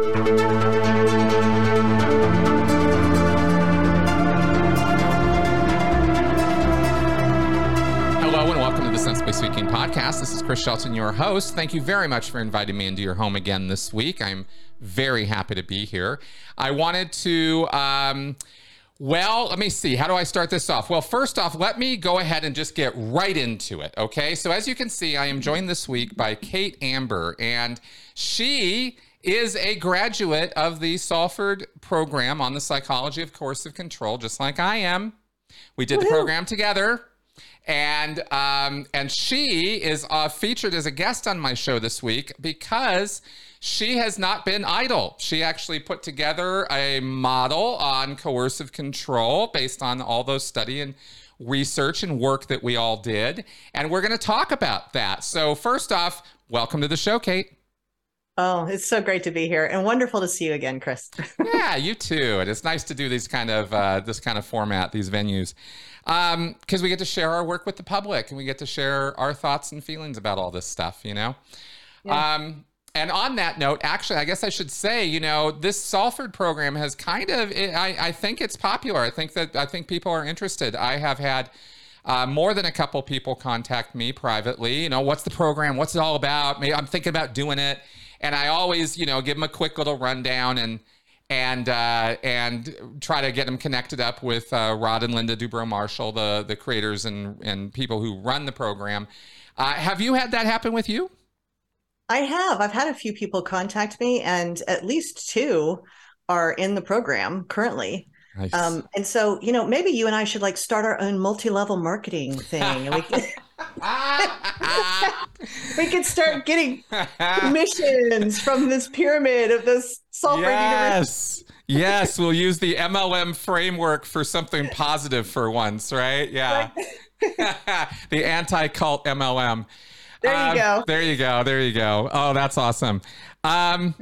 Hello and welcome to the Sensibly Speaking podcast. This is Chris Shelton, your host. Thank you very much for inviting me into your home again this week. I'm very happy to be here. I wanted to. Um, well, let me see. How do I start this off? Well, first off, let me go ahead and just get right into it. Okay. So, as you can see, I am joined this week by Kate Amber, and she is a graduate of the Salford program on the psychology of coercive control, just like I am. We did the program together and um, and she is uh, featured as a guest on my show this week because she has not been idle. She actually put together a model on coercive control based on all those study and research and work that we all did, and we're going to talk about that. So first off, welcome to the show, Kate. Oh, it's so great to be here and wonderful to see you again, Chris. yeah, you too. And it's nice to do these kind of uh, this kind of format, these venues, because um, we get to share our work with the public and we get to share our thoughts and feelings about all this stuff. You know. Yeah. Um, and on that note, actually, I guess I should say, you know, this Salford program has kind of, I, I think it's popular. I think that I think people are interested. I have had. Uh, more than a couple people contact me privately. You know, what's the program? What's it all about? Maybe I'm thinking about doing it and I always, you know, give them a quick little rundown and and uh, and try to get them connected up with uh, Rod and Linda Dubrow Marshall, the the creators and and people who run the program. Uh, have you had that happen with you? I have. I've had a few people contact me, and at least two are in the program currently. Nice. Um, and so, you know, maybe you and I should like start our own multi-level marketing thing, and we could start getting commissions from this pyramid of this Salford yes. University. yes, we'll use the MLM framework for something positive for once, right? Yeah. the anti-cult MLM. There you um, go. There you go. There you go. Oh, that's awesome. Um,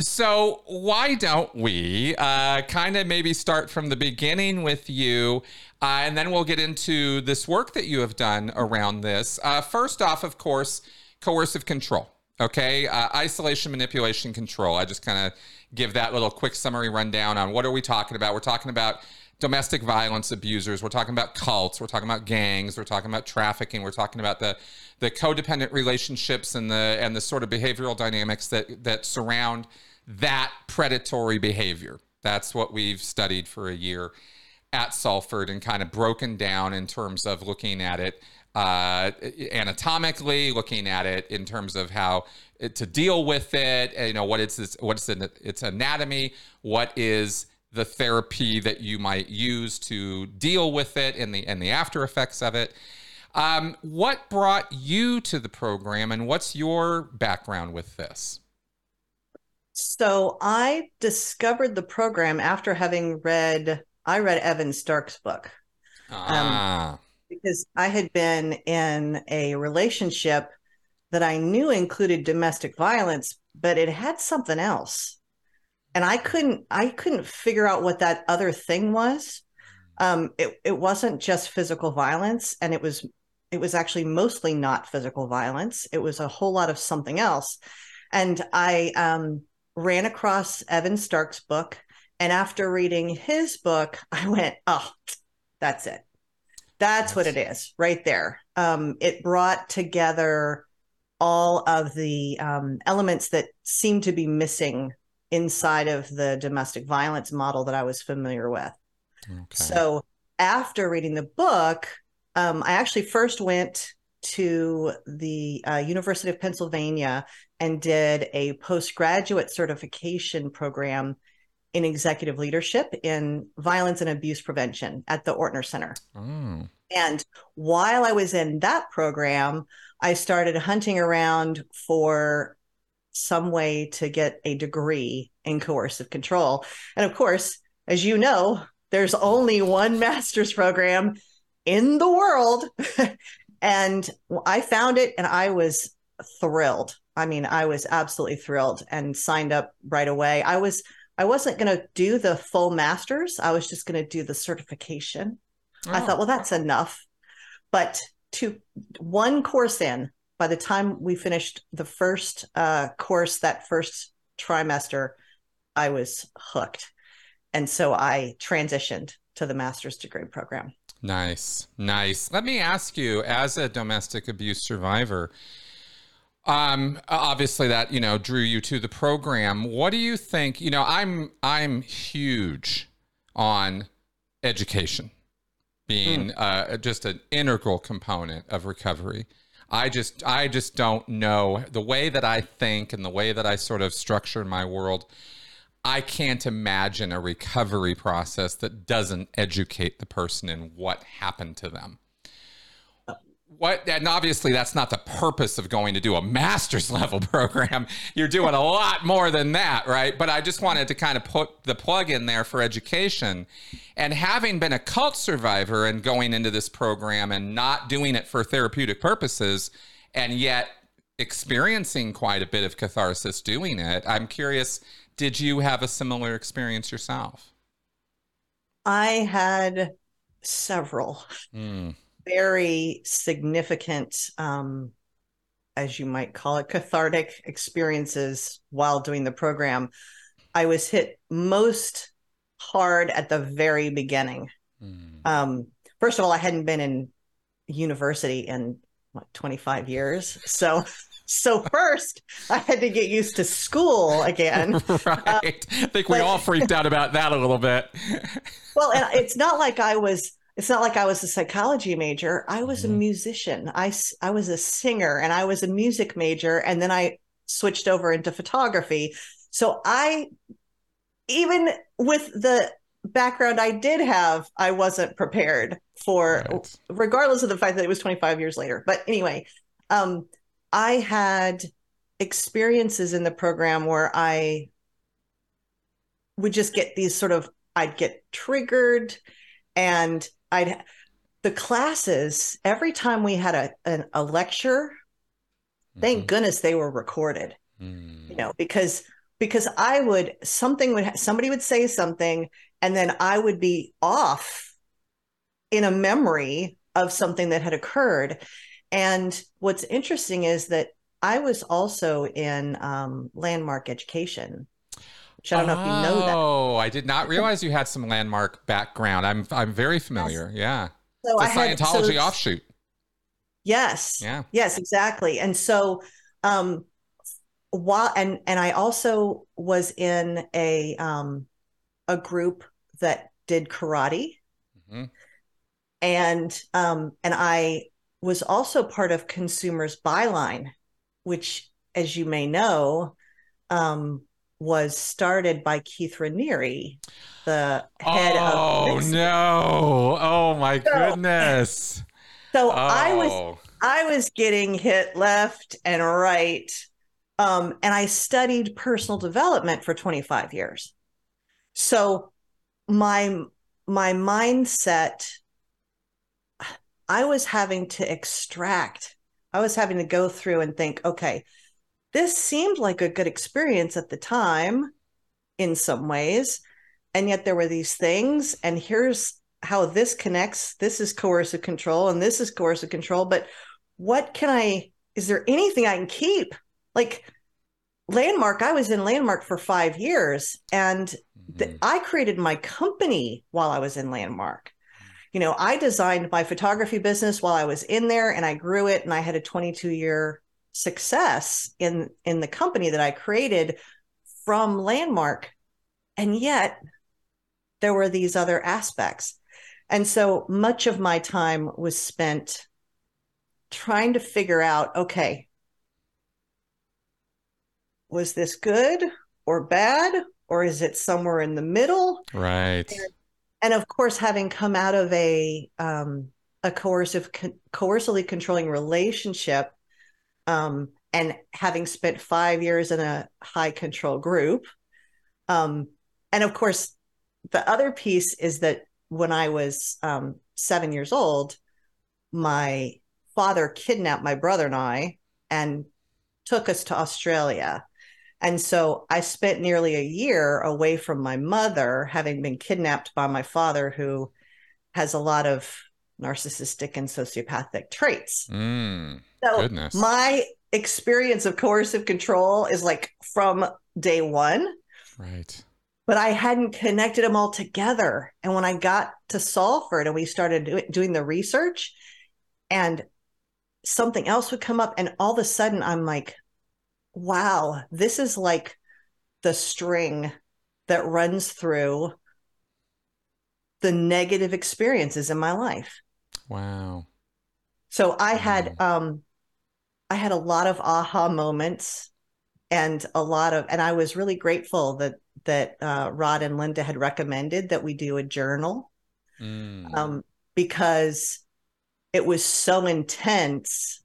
so why don't we uh, kind of maybe start from the beginning with you uh, and then we'll get into this work that you have done around this. Uh, first off, of course, coercive control. Okay, uh, isolation, manipulation, control. I just kind of give that little quick summary rundown on what are we talking about. We're talking about domestic violence abusers. We're talking about cults. We're talking about gangs. We're talking about trafficking. We're talking about the the codependent relationships and the and the sort of behavioral dynamics that that surround that predatory behavior. That's what we've studied for a year at Salford and kind of broken down in terms of looking at it uh, anatomically, looking at it in terms of how it, to deal with it. You know, what it's what's its anatomy, what is the therapy that you might use to deal with it and the and the after effects of it. Um, what brought you to the program, and what's your background with this? So I discovered the program after having read I read Evan Stark's book. Um, ah. Um, because I had been in a relationship that I knew included domestic violence, but it had something else. And I couldn't I couldn't figure out what that other thing was. Um, it, it wasn't just physical violence, and it was it was actually mostly not physical violence. It was a whole lot of something else. And I um, ran across Evan Stark's book and after reading his book, I went, oh, that's it. That's what it is right there. Um, it brought together all of the um, elements that seem to be missing inside of the domestic violence model that I was familiar with. Okay. So after reading the book, um, I actually first went to the uh, University of Pennsylvania and did a postgraduate certification program in executive leadership in violence and abuse prevention at the Ortner Center. Mm. And while I was in that program, I started hunting around for some way to get a degree in coercive control. And of course, as you know, there's only one master's program in the world. and I found it and I was thrilled. I mean, I was absolutely thrilled and signed up right away. I was I wasn't going to do the full master's. I was just going to do the certification. Oh. I thought, well, that's enough. But to one course in, by the time we finished the first uh, course that first trimester, I was hooked. And so I transitioned to the master's degree program. Nice. Nice. Let me ask you as a domestic abuse survivor, um obviously that, you know, drew you to the program. What do you think, you know, I'm I'm huge on education being mm. uh, just an integral component of recovery. I just I just don't know the way that I think and the way that I sort of structure my world. I can't imagine a recovery process that doesn't educate the person in what happened to them. What and obviously that's not the purpose of going to do a master's level program. You're doing a lot more than that right? But i just wanted to kind of put the plug in there for education. And having been a cult survivor and going into this program and not doing it for therapeutic purposes and yet experiencing quite a bit of catharsis doing it i'm curious did you have a similar experience yourself i had several mm very significant, um, as you might call it, cathartic experiences while doing the program. I was hit most hard at the very beginning. Mm. Um, first of all, I hadn't been in university in what 25 years. So so first I had to get used to school again. right. Uh, I think we but, all freaked out about that a little bit. well, and it's not like I was it's not like I was a psychology major. I was mm-hmm. a musician. I, I was a singer and I was a music major. And then I switched over into photography. So I, even with the background I did have, I wasn't prepared for, right. regardless of the fact that it was 25 years later. But anyway, um, I had experiences in the program where I would just get these sort of, I'd get triggered and I'd the classes every time we had a a, a lecture. Thank mm-hmm. goodness they were recorded. Mm. You know, because because I would something would somebody would say something and then I would be off in a memory of something that had occurred. And what's interesting is that I was also in um, landmark education which I don't know if you know that. Oh, I did not realize you had some landmark background. I'm I'm very familiar. Yes. Yeah. So it's a I Scientology so, offshoot. Yes. Yeah. Yes, exactly. And so um while and and I also was in a um a group that did karate. Mm-hmm. And um and I was also part of Consumers Buyline, which as you may know, um was started by Keith Raniere, the head oh, of. Oh no! Oh my so, goodness! So oh. I was oh. I was getting hit left and right, um, and I studied personal development for 25 years. So my my mindset, I was having to extract. I was having to go through and think, okay, this seemed like a good experience at the time in some ways. And yet there were these things, and here's how this connects. This is coercive control, and this is coercive control. But what can I, is there anything I can keep? Like, Landmark, I was in Landmark for five years, and mm-hmm. I created my company while I was in Landmark. You know, I designed my photography business while I was in there, and I grew it, and I had a 22 year success in in the company that I created from Landmark. And yet there were these other aspects. And so much of my time was spent trying to figure out okay, was this good or bad? Or is it somewhere in the middle? Right. And, and of course, having come out of a um, a coercive, co- coercively controlling relationship, um, and having spent five years in a high control group. Um, and of course, the other piece is that when I was um, seven years old, my father kidnapped my brother and I and took us to Australia. And so I spent nearly a year away from my mother, having been kidnapped by my father, who has a lot of narcissistic and sociopathic traits. Mm. So Goodness. my experience of coercive control is like from day one. Right. But I hadn't connected them all together. And when I got to Salford and we started do- doing the research, and something else would come up, and all of a sudden I'm like, wow, this is like the string that runs through the negative experiences in my life. Wow. So I had um I had a lot of aha moments and a lot of and I was really grateful that that uh, Rod and Linda had recommended that we do a journal mm. um, because it was so intense.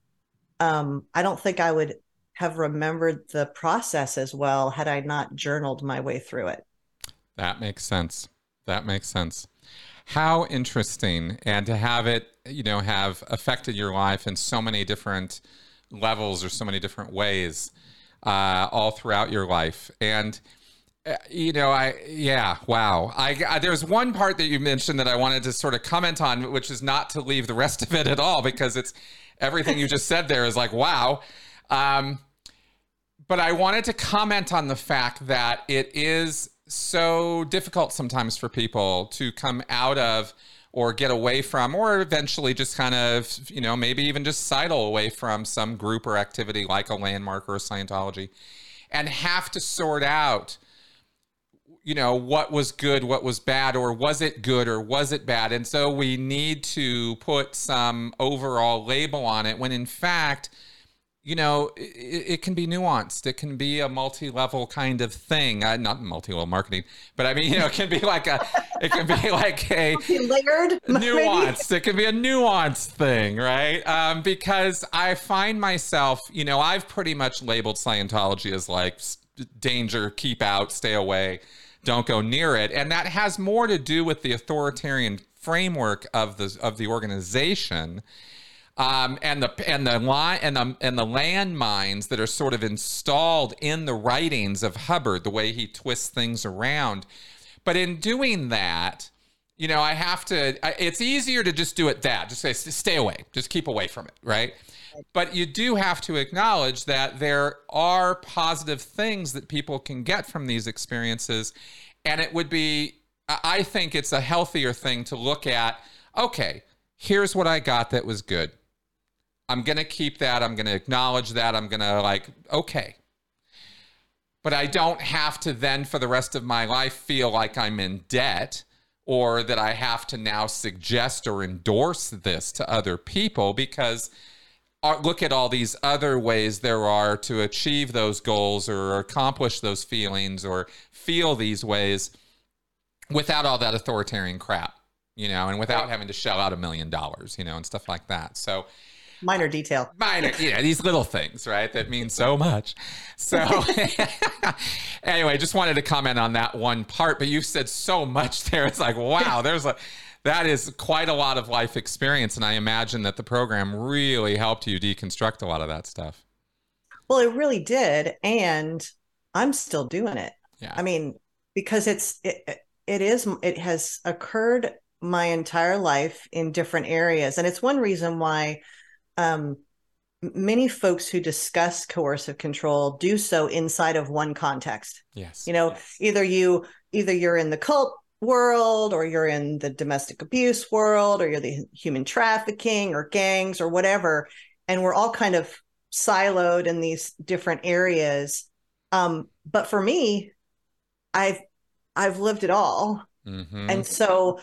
Um, I don't think I would have remembered the process as well had I not journaled my way through it. That makes sense. That makes sense. How interesting. And to have it, you know, have affected your life in so many different levels or so many different ways uh, all throughout your life. And, uh, you know, I, yeah, wow. I, I, there's one part that you mentioned that I wanted to sort of comment on, which is not to leave the rest of it at all, because it's everything you just said there is like, wow. Um, but I wanted to comment on the fact that it is so difficult sometimes for people to come out of or get away from, or eventually just kind of, you know, maybe even just sidle away from some group or activity like a landmark or a Scientology and have to sort out, you know, what was good, what was bad, or was it good or was it bad? And so we need to put some overall label on it when in fact, you know, it, it, can be nuanced. It can be a multi-level kind of thing. Uh, not multi-level marketing, but I mean, you know, it can be like a, it can be like a layered, nuanced. It can be a nuanced thing, right? Um, because I find myself, you know, I've pretty much labeled Scientology as like danger, keep out, stay away, don't go near it, and that has more to do with the authoritarian framework of the of the organization um, and the and the line and the and the landmines that are sort of installed in the writings of Hubbard, the way he twists things around. But in doing that, you know, I have to. It's easier to just do it that, just say stay away, just keep away from it, right? But you do have to acknowledge that there are positive things that people can get from these experiences, and it would be. I think it's a healthier thing to look at. Okay, here's what I got that was good I'm going to keep that. I'm going to acknowledge that. I'm going to, like, okay. But I don't have to then, for the rest of my life, feel like I'm in debt or that I have to now suggest or endorse this to other people because uh, look at all these other ways there are to achieve those goals or accomplish those feelings or feel these ways without all that authoritarian crap, you know, and without having to shell out a million dollars, you know, and stuff like that. So, minor detail. Minor, yeah, these little things, right? That mean so much. So, anyway, just wanted to comment on that one part. But you said so much there. It's like, wow, there's a that is quite a lot of life experience, and I imagine that the program really helped you deconstruct a lot of that stuff. Well, it really did, and I'm still doing it. Yeah. I mean, because it's it, it is it has occurred my entire life in different areas, and it's one reason why um, many folks who discuss coercive control do so inside of one context. Yes. You know, yes. either you either you're in the cult world or you're in the domestic abuse world or you're the human trafficking or gangs or whatever and we're all kind of siloed in these different areas um, but for me i've i've lived it all mm-hmm. and so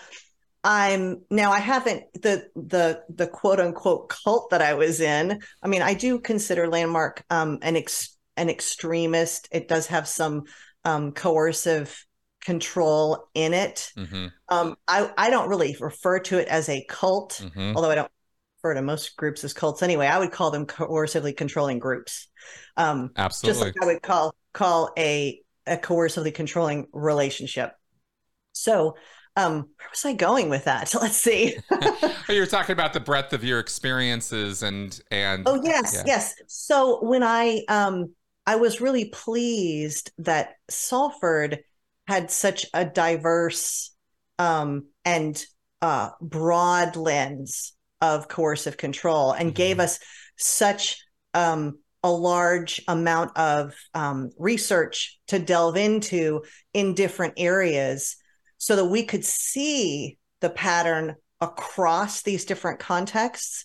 I'm now I haven't the the the quote unquote cult that I was in. I mean, I do consider Landmark um, an ex, an extremist. It does have some um, coercive control in it. Mm-hmm. Um, I I don't really refer to it as a cult, mm-hmm. although I don't refer to most groups as cults anyway. I would call them coercively controlling groups. Um, Absolutely, just like I would call call a a coercively controlling relationship. So um where was i going with that let's see you were talking about the breadth of your experiences and and oh yes yeah. yes so when i um i was really pleased that salford had such a diverse um and uh broad lens of coercive control and mm-hmm. gave us such um a large amount of um, research to delve into in different areas so that we could see the pattern across these different contexts.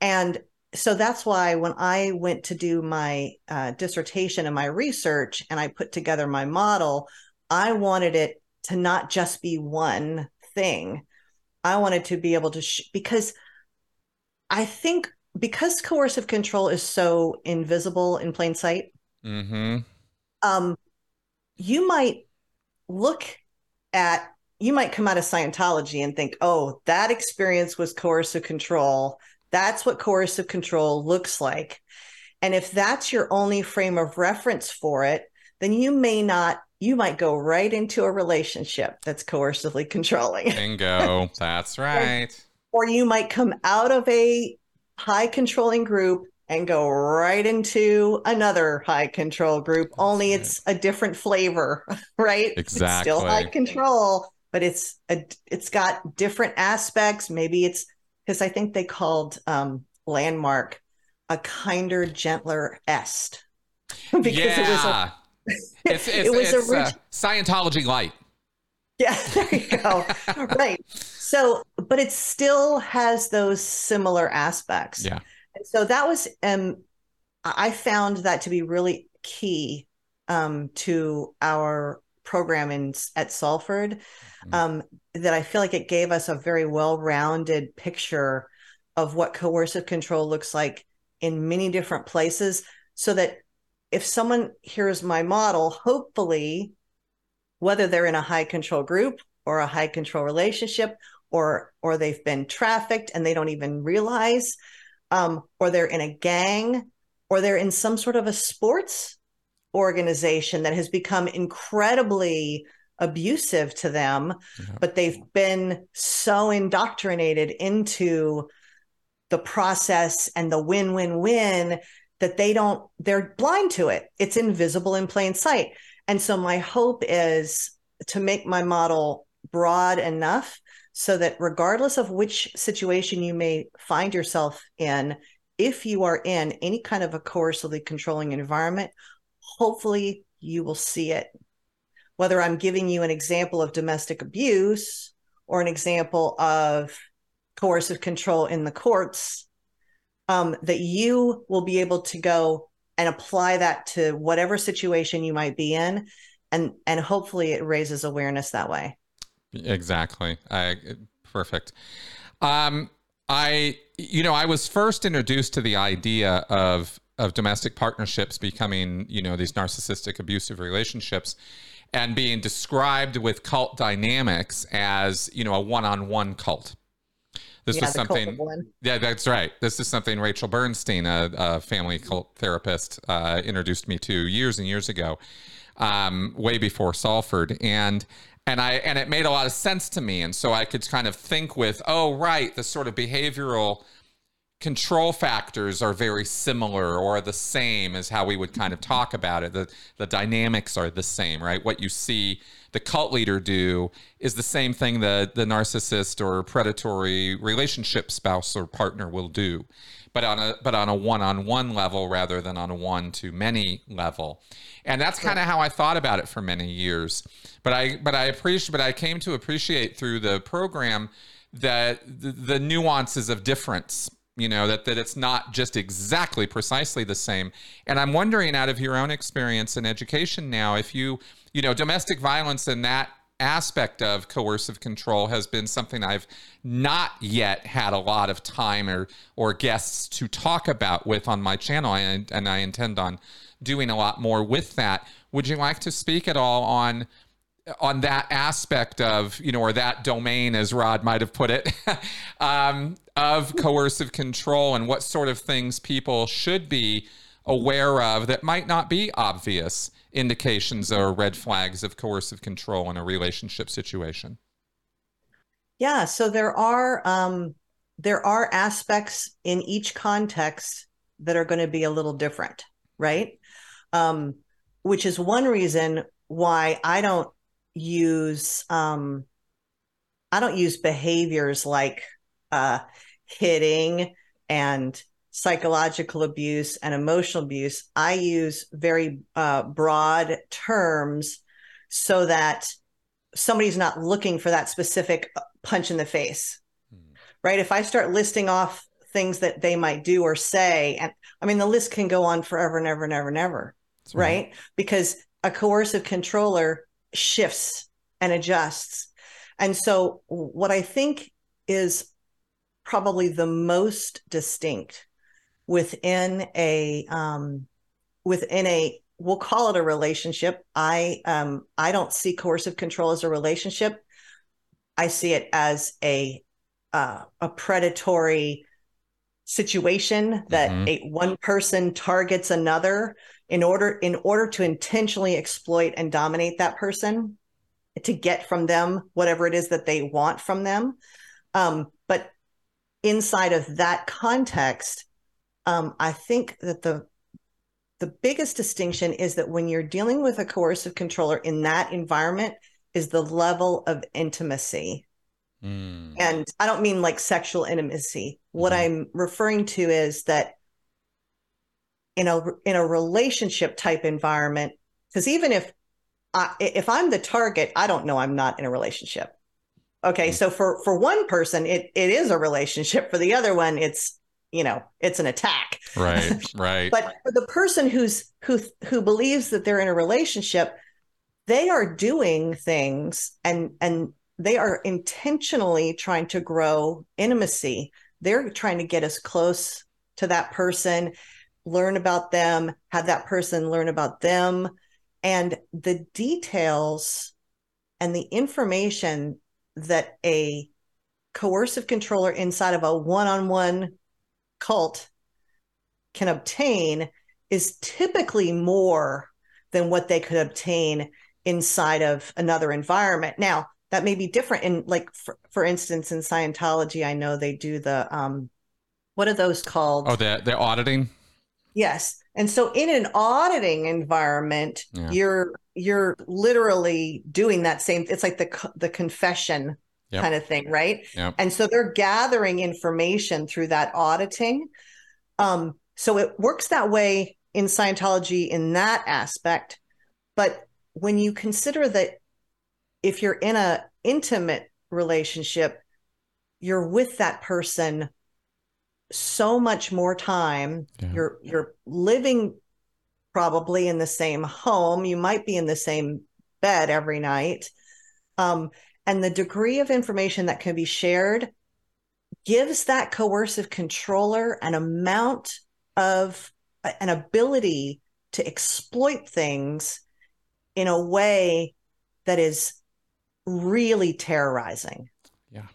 And so that's why when I went to do my uh, dissertation and my research and I put together my model, I wanted it to not just be one thing. I wanted to be able to, sh- because I think because coercive control is so invisible in plain sight, mm-hmm. um, you might look at, you might come out of Scientology and think, oh, that experience was coercive control. That's what coercive control looks like. And if that's your only frame of reference for it, then you may not, you might go right into a relationship that's coercively controlling. Bingo. That's right. or, or you might come out of a high controlling group and go right into another high control group, That's only right. it's a different flavor, right? Exactly. It's still high control, but it's a it's got different aspects. Maybe it's because I think they called um, landmark a kinder, gentler est. because yeah. it was a, it's, it's, it was it's, a uh, Scientology light. Yeah, there you go. right. So, but it still has those similar aspects. Yeah. And so that was um I found that to be really key um to our program in at Salford. Mm-hmm. Um that I feel like it gave us a very well-rounded picture of what coercive control looks like in many different places so that if someone hears my model, hopefully whether they're in a high control group or a high control relationship or or they've been trafficked and they don't even realize um, or they're in a gang or they're in some sort of a sports organization that has become incredibly abusive to them yeah. but they've been so indoctrinated into the process and the win-win-win that they don't they're blind to it it's invisible in plain sight and so my hope is to make my model broad enough so that regardless of which situation you may find yourself in, if you are in any kind of a coercively controlling environment, hopefully you will see it. Whether I'm giving you an example of domestic abuse or an example of coercive control in the courts, um, that you will be able to go, and apply that to whatever situation you might be in and and hopefully it raises awareness that way exactly I, perfect um i you know i was first introduced to the idea of of domestic partnerships becoming you know these narcissistic abusive relationships and being described with cult dynamics as you know a one-on-one cult this yeah, was something. Yeah, that's right. This is something Rachel Bernstein, a, a family cult therapist, uh, introduced me to years and years ago, um, way before Salford, and and I and it made a lot of sense to me, and so I could kind of think with, oh, right, the sort of behavioral control factors are very similar or the same as how we would kind of talk about it. The the dynamics are the same, right? What you see the cult leader do is the same thing that the narcissist or predatory relationship spouse or partner will do but on a but on a one-on-one level rather than on a one-to-many level. And that's kind of how i thought about it for many years. But i but i appreciate but i came to appreciate through the program that the, the nuances of difference you know that that it's not just exactly precisely the same. And i'm wondering out of your own experience in education now if you you know domestic violence and that aspect of coercive control has been something I've not yet had a lot of time or or guests to talk about with on my channel and, and I intend on doing a lot more with that. Would you like to speak at all on on that aspect of you know or that domain as rod might have put it um, of coercive control and what sort of things people should be aware of that might not be obvious indications or red flags of coercive control in a relationship situation? Yeah so there are um, there are aspects in each context that are going to be a little different right? Um, which is one reason why i don't use um I don't use behaviors like uh hitting and psychological abuse and emotional abuse, I use very uh, broad terms so that somebody's not looking for that specific punch in the face. Hmm. Right? If I start listing off things that they might do or say, and I mean, the list can go on forever and ever and ever and ever. Right. right? Because a coercive controller shifts and adjusts. And so, what I think is probably the most distinct within a um, within a we'll call it a relationship. I um, I don't see coercive control as a relationship. I see it as a uh, a predatory situation that mm-hmm. a one person targets another in order in order to intentionally exploit and dominate that person to get from them whatever it is that they want from them um, but inside of that context um, i think that the the biggest distinction is that when you're dealing with a coercive controller in that environment is the level of intimacy mm. and i don't mean like sexual intimacy what mm. i'm referring to is that in a in a relationship type environment because even if I, if I'm the target, I don't know I'm not in a relationship. Okay, mm-hmm. so for for one person, it it is a relationship. For the other one, it's you know it's an attack. Right, right. but for the person who's who who believes that they're in a relationship, they are doing things and and they are intentionally trying to grow intimacy. They're trying to get us close to that person learn about them, have that person learn about them. And the details and the information that a coercive controller inside of a one on one cult can obtain is typically more than what they could obtain inside of another environment. Now, that may be different in like for, for instance in Scientology I know they do the um what are those called? Oh, the the auditing? Yes. And so in an auditing environment, yeah. you're you're literally doing that same it's like the the confession yep. kind of thing, right? Yep. And so they're gathering information through that auditing. Um so it works that way in Scientology in that aspect, but when you consider that if you're in a intimate relationship, you're with that person so much more time. Yeah. You're you're living probably in the same home. You might be in the same bed every night. Um, and the degree of information that can be shared gives that coercive controller an amount of an ability to exploit things in a way that is really terrorizing. Yeah,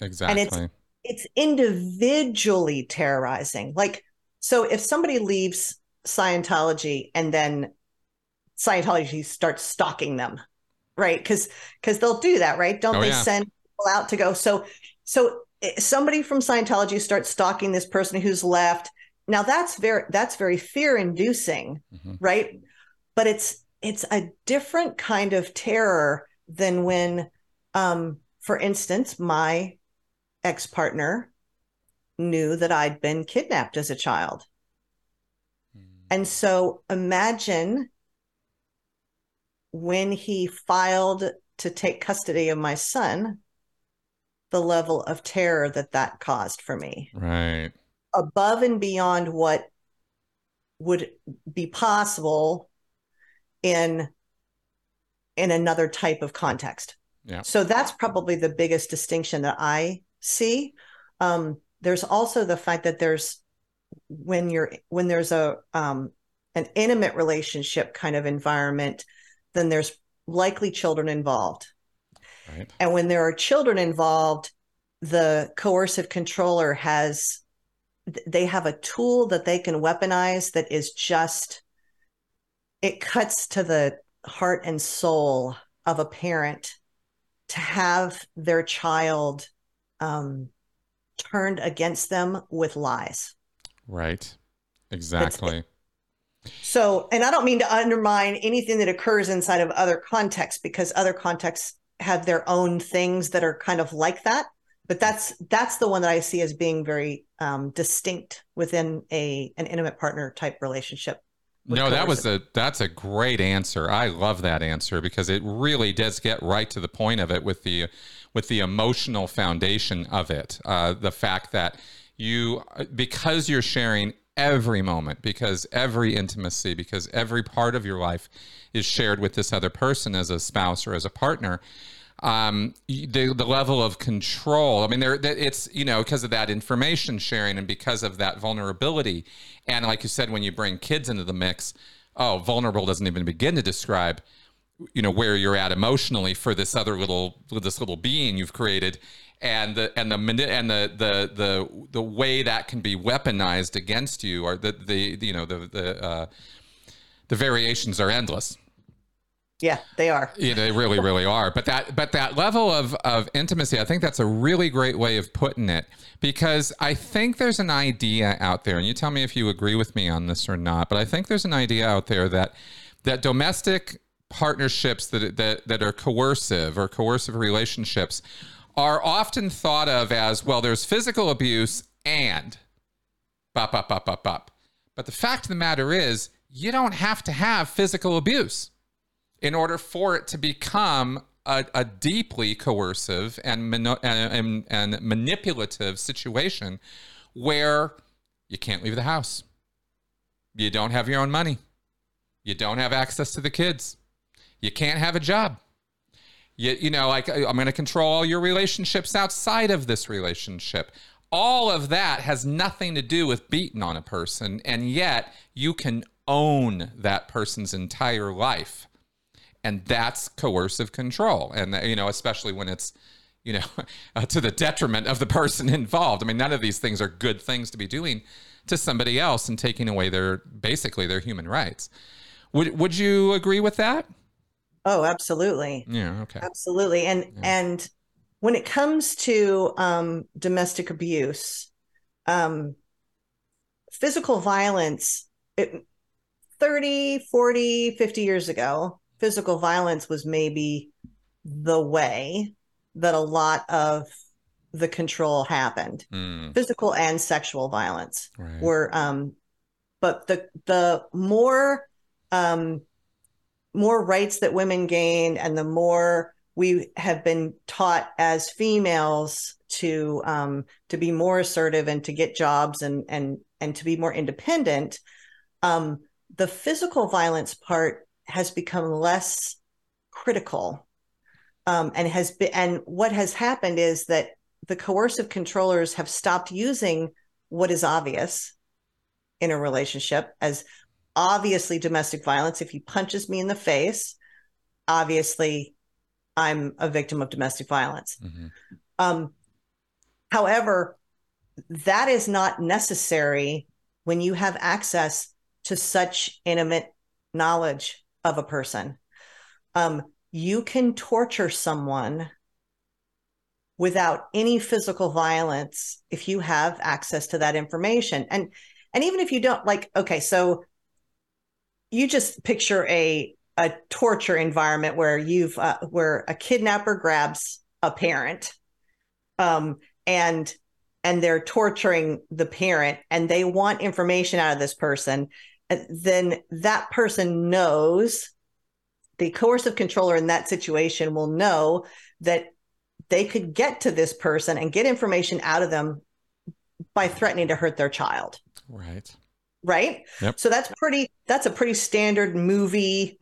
exactly. And it's it's individually terrorizing. Like, so if somebody leaves Scientology and then Scientology starts stalking them, right? Because because they'll do that, right? Don't oh, they yeah. send people out to go? So so eh, somebody from Scientology starts stalking this person who's left. Now that's very that's very fear inducing, mm-hmm. right? But it's it's a different kind of terror than when, um, for instance, my ex partner knew that I'd been kidnapped as a child. Mm. And so imagine when he filed to take custody of my son, the level of terror that that caused for me. Right. Above and beyond what would be possible in in another type of context. Yeah. So that's probably the biggest distinction that I see. Um, there's also the fact that there's when you're when there's a um, an intimate relationship kind of environment, then there's likely children involved. Right. And when there are children involved, the coercive controller has they have a tool that they can weaponize that is just it cuts to the heart and soul of a parent to have their child um, turned against them with lies. Right. Exactly. So, and I don't mean to undermine anything that occurs inside of other contexts because other contexts have their own things that are kind of like that. But that's that's the one that I see as being very um, distinct within a an intimate partner type relationship. No, that was a that's a great answer. I love that answer because it really does get right to the point of it with the with the emotional foundation of it. Uh, the fact that you because you're sharing every moment, because every intimacy, because every part of your life is shared with this other person as a spouse or as a partner um, the the level of control. I mean, there it's you know because of that information sharing and because of that vulnerability, and like you said, when you bring kids into the mix, oh, vulnerable doesn't even begin to describe you know where you're at emotionally for this other little this little being you've created and the and the and the the the the way that can be weaponized against you or the the you know the the uh, the variations are endless yeah, they are. Yeah, they really, really are. But that, but that level of of intimacy, I think that's a really great way of putting it because I think there's an idea out there, and you tell me if you agree with me on this or not. But I think there's an idea out there that that domestic partnerships that that that are coercive or coercive relationships are often thought of as well. There's physical abuse and bop, bop, bop, bop, bop. But the fact of the matter is, you don't have to have physical abuse in order for it to become a, a deeply coercive and, and, and manipulative situation where you can't leave the house. You don't have your own money. You don't have access to the kids. You can't have a job. You, you know, like I'm going to control all your relationships outside of this relationship. All of that has nothing to do with beating on a person. And yet you can own that person's entire life and that's coercive control and you know especially when it's you know uh, to the detriment of the person involved i mean none of these things are good things to be doing to somebody else and taking away their basically their human rights would would you agree with that oh absolutely yeah okay absolutely and yeah. and when it comes to um, domestic abuse um, physical violence it, 30 40 50 years ago physical violence was maybe the way that a lot of the control happened mm. physical and sexual violence right. were um but the the more um more rights that women gain and the more we have been taught as females to um to be more assertive and to get jobs and and and to be more independent um the physical violence part has become less critical. Um, and has been and what has happened is that the coercive controllers have stopped using what is obvious in a relationship as obviously domestic violence if he punches me in the face obviously i'm a victim of domestic violence mm-hmm. um, however that is not necessary when you have access to such intimate knowledge of a person. Um, you can torture someone without any physical violence if you have access to that information. And and even if you don't like, okay, so you just picture a a torture environment where you've uh, where a kidnapper grabs a parent um, and and they're torturing the parent and they want information out of this person then that person knows the coercive controller in that situation will know that they could get to this person and get information out of them by threatening to hurt their child. Right. Right. Yep. So that's pretty, that's a pretty standard movie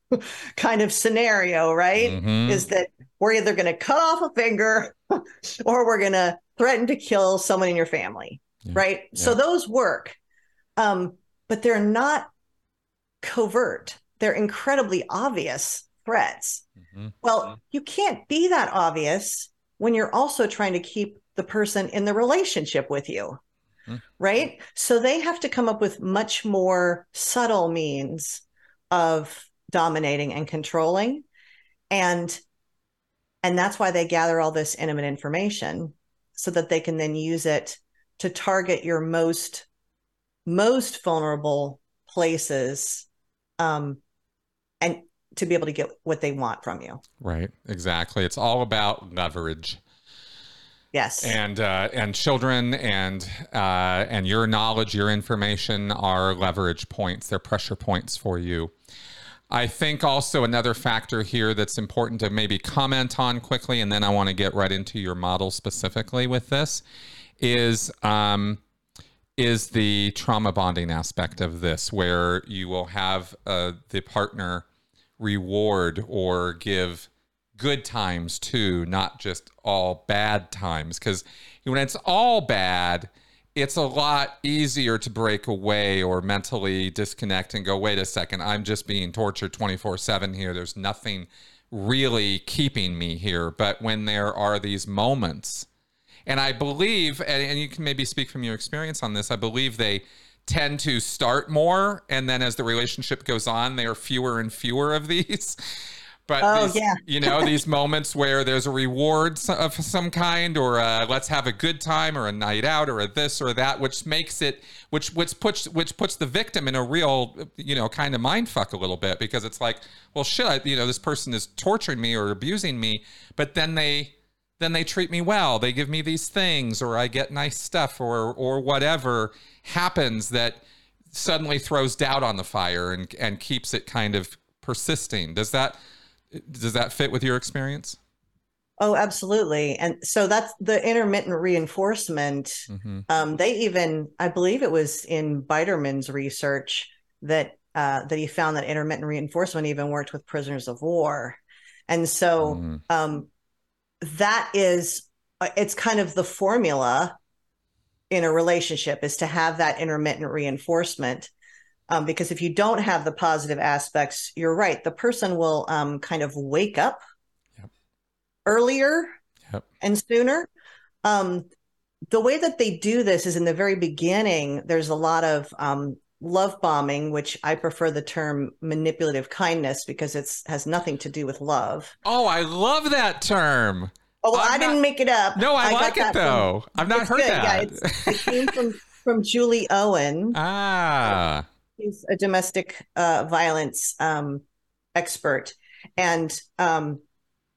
kind of scenario, right? Mm-hmm. Is that we're either going to cut off a finger or we're going to threaten to kill someone in your family. Right. So those work. Um, but they're not covert. They're incredibly obvious threats. Mm-hmm. Well, you can't be that obvious when you're also trying to keep the person in the relationship with you. Mm-hmm. Right. So they have to come up with much more subtle means of dominating and controlling. And and that's why they gather all this intimate information so that they can then use it to target your most most vulnerable places um, and to be able to get what they want from you. Right, exactly. It's all about leverage. Yes. And uh, and children and uh, and your knowledge, your information are leverage points. They're pressure points for you. I think also another factor here that's important to maybe comment on quickly, and then I want to get right into your model specifically with this, is um, is the trauma bonding aspect of this, where you will have uh, the partner reward or give good times too, not just all bad times. Because when it's all bad, it's a lot easier to break away or mentally disconnect and go, wait a second, I'm just being tortured 24 7 here. There's nothing really keeping me here. But when there are these moments, and I believe, and, you can maybe speak from your experience on this, I believe they tend to start more. And then as the relationship goes on, there are fewer and fewer of these. But oh, these, yeah. you know, these moments where there's a reward of some kind, or a, let's have a good time, or a night out, or a this or that, which makes it, which which puts which puts the victim in a real, you know, kind of mind fuck a little bit because it's like, well, shit, I, you know, this person is torturing me or abusing me, but then they then they treat me well. They give me these things, or I get nice stuff, or or whatever happens that suddenly throws doubt on the fire and and keeps it kind of persisting. Does that does that fit with your experience? Oh, absolutely. And so that's the intermittent reinforcement. Mm-hmm. Um, they even, I believe it was in Biderman's research that uh, that he found that intermittent reinforcement even worked with prisoners of war. And so mm. um, that is, uh, it's kind of the formula in a relationship is to have that intermittent reinforcement. Um, because if you don't have the positive aspects, you're right. The person will um, kind of wake up yep. earlier yep. and sooner. Um, the way that they do this is in the very beginning, there's a lot of um, love bombing, which I prefer the term manipulative kindness because it has nothing to do with love. Oh, I love that term. Oh, well, I didn't make it up. No, I, I like it though. From, I've not heard good. that. Yeah, it came from from Julie Owen. Ah, He's a domestic uh, violence um, expert, and um,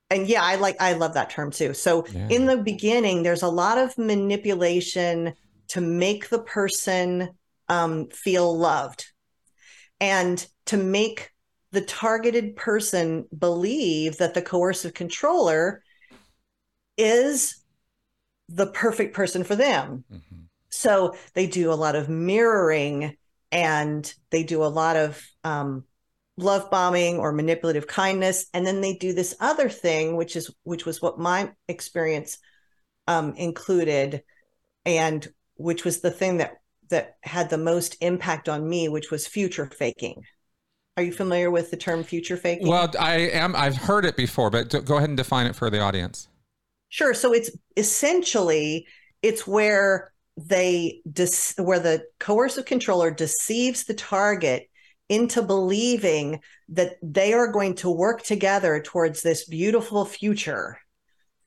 and yeah, I like I love that term too. So yeah. in the beginning, there's a lot of manipulation to make the person um, feel loved, and to make the targeted person believe that the coercive controller is the perfect person for them. Mm-hmm. So they do a lot of mirroring and they do a lot of um, love bombing or manipulative kindness. And then they do this other thing which is which was what my experience um, included and which was the thing that that had the most impact on me which was future faking. Are you familiar with the term future faking? Well i am i've heard it before but go ahead and define it for the audience. Sure. So it's essentially it's where they dis- where the coercive controller deceives the target into believing that they are going to work together towards this beautiful future.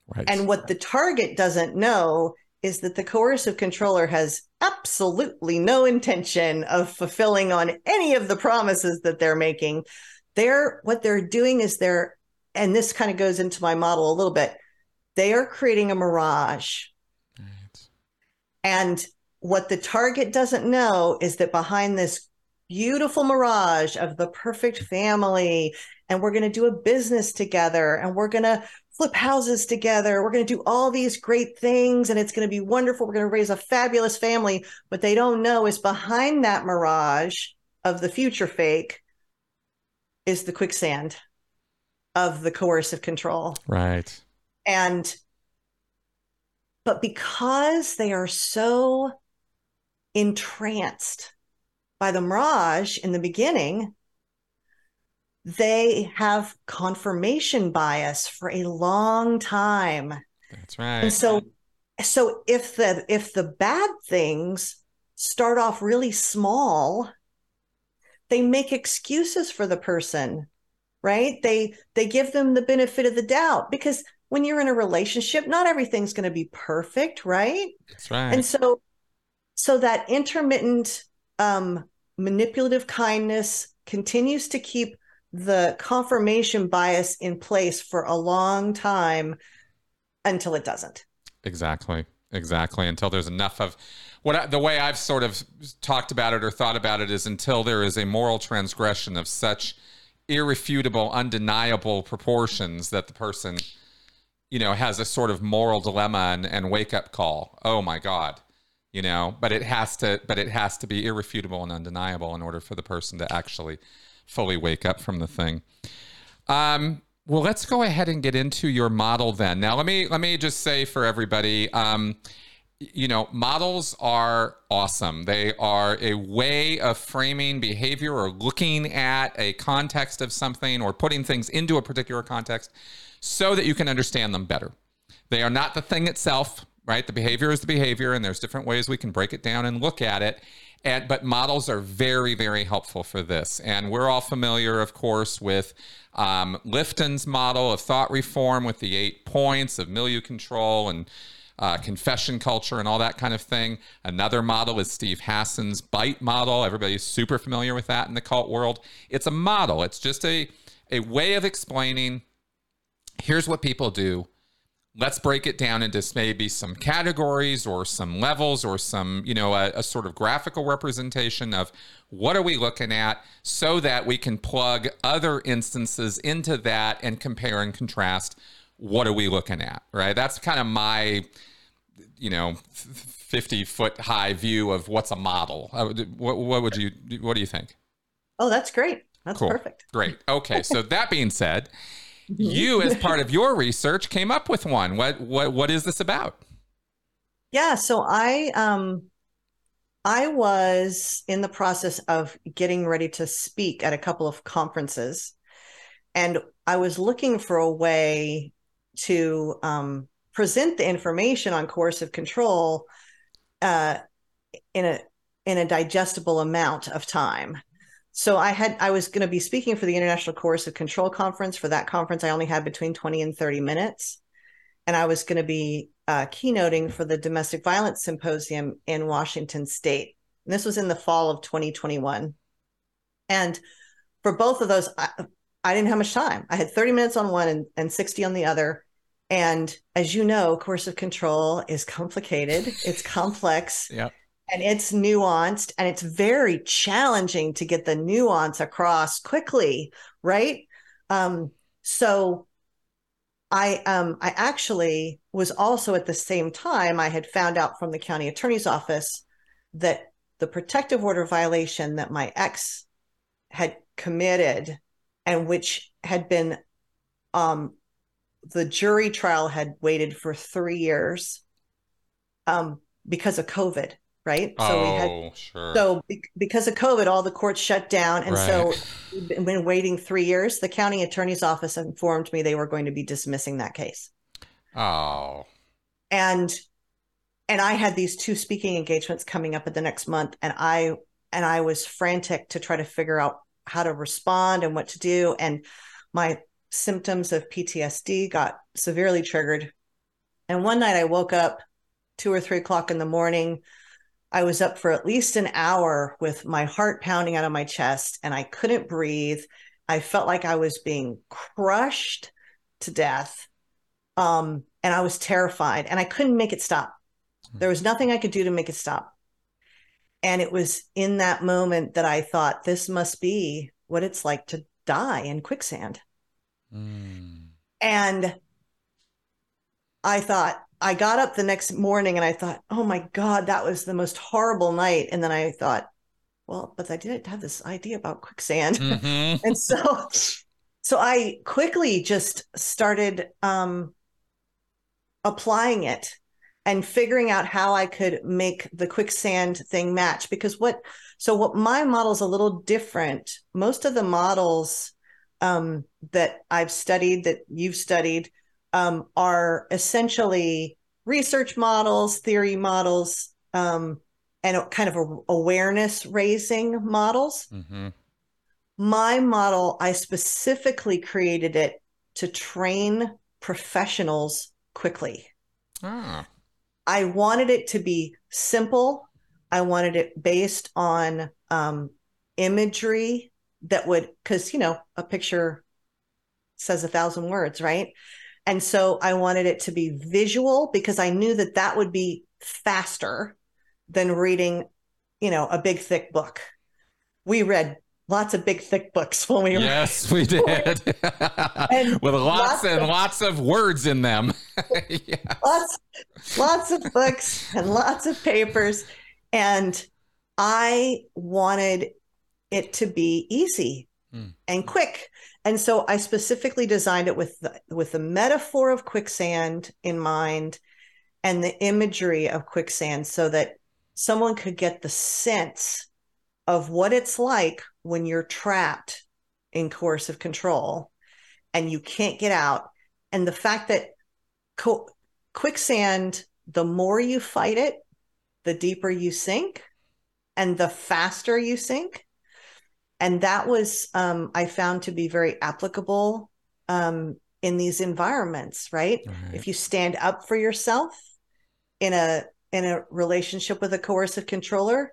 Right. And what the target doesn't know is that the coercive controller has absolutely no intention of fulfilling on any of the promises that they're making. They're what they're doing is they're and this kind of goes into my model a little bit. They are creating a mirage and what the target doesn't know is that behind this beautiful mirage of the perfect family, and we're going to do a business together, and we're going to flip houses together, we're going to do all these great things, and it's going to be wonderful. We're going to raise a fabulous family. What they don't know is behind that mirage of the future fake is the quicksand of the coercive control. Right. And but because they are so entranced by the mirage in the beginning, they have confirmation bias for a long time. That's right. And so so if the if the bad things start off really small, they make excuses for the person, right? They they give them the benefit of the doubt because when you're in a relationship, not everything's going to be perfect, right? That's right. And so, so that intermittent um, manipulative kindness continues to keep the confirmation bias in place for a long time until it doesn't. Exactly. Exactly. Until there's enough of what I, the way I've sort of talked about it or thought about it is until there is a moral transgression of such irrefutable, undeniable proportions that the person, you know, has a sort of moral dilemma and, and wake up call. Oh my God. You know, but it has to but it has to be irrefutable and undeniable in order for the person to actually fully wake up from the thing. Um, well, let's go ahead and get into your model then. Now, let me let me just say for everybody, um, you know, models are awesome. They are a way of framing behavior or looking at a context of something or putting things into a particular context so that you can understand them better. They are not the thing itself, right? The behavior is the behavior, and there's different ways we can break it down and look at it. And but models are very, very helpful for this. And we're all familiar, of course, with um, Lifton's model of thought reform with the eight points of milieu control and uh, confession culture and all that kind of thing. Another model is Steve Hassan's bite model. Everybody's super familiar with that in the cult world. It's a model. It's just a a way of explaining. Here's what people do. Let's break it down into maybe some categories or some levels or some you know a, a, sort of graphical representation of what are we looking at so that we can plug other instances into that and compare and contrast what are we looking at right? That's kind of my you know 50 foot high view of what's a model. Uh, what, what would you what do you think? Oh that's great. That's cool. perfect. Great. Okay. So that being said you as part of your research came up with one. What what what is this about? Yeah so i um i was in the process of getting ready to speak at a couple of conferences and i was looking for a way to um, present the information on coercive control uh, in a in a digestible amount of time so I had I was going to be speaking for the International Coercive Control Conference. For that conference, I only had between 20 and 30 minutes. And I was going to be uh, keynoting for the Domestic Violence Symposium in Washington State. And this was in the fall of 2021. And for both of those, I, I didn't have much time. I had 30 minutes on one and, and 60 on the other. And as you know, coercive control is complicated, it's complex. Yep and it's nuanced and it's very challenging to get the nuance across quickly right? Um, so i um, i actually was also at the same time i had found out from the county attorney's office that the protective order violation that my ex had committed and which had been um, the jury trial had waited for three years um, because of covid right? So oh, we had oh, sure. so because of COVID, all the courts shut down, and right. so we've been waiting three years. The county attorney's office informed me they were going to be dismissing that case. Oh, and and I had these two speaking engagements coming up at the next month, and I and I was frantic to try to figure out how to respond and what to do, and my symptoms of PTSD got severely triggered. And one night I woke up two or three o'clock in the morning I was up for at least an hour with my heart pounding out of my chest and I couldn't breathe. I felt like I was being crushed to death. Um, and I was terrified and I couldn't make it stop. There was nothing I could do to make it stop. And it was in that moment that I thought, this must be what it's like to die in quicksand. Mm. And I thought, I got up the next morning and I thought, oh my God, that was the most horrible night. And then I thought, well, but I didn't have this idea about quicksand. Mm-hmm. and so so I quickly just started um applying it and figuring out how I could make the quicksand thing match. Because what so what my model is a little different. Most of the models um that I've studied, that you've studied, um, are essentially research models, theory models, um, and kind of a, awareness raising models. Mm-hmm. My model, I specifically created it to train professionals quickly. Ah. I wanted it to be simple. I wanted it based on um, imagery that would, because, you know, a picture says a thousand words, right? And so I wanted it to be visual because I knew that that would be faster than reading, you know, a big thick book. We read lots of big thick books when we were. yes we did with lots, lots and of, lots of words in them yes. lots lots of books and lots of papers and i wanted it to be easy mm. and quick and so i specifically designed it with the, with the metaphor of quicksand in mind and the imagery of quicksand so that someone could get the sense of what it's like when you're trapped in coercive control and you can't get out. And the fact that co- quicksand, the more you fight it, the deeper you sink and the faster you sink. And that was, um, I found to be very applicable um, in these environments, right? right? If you stand up for yourself in a in a relationship with a coercive controller,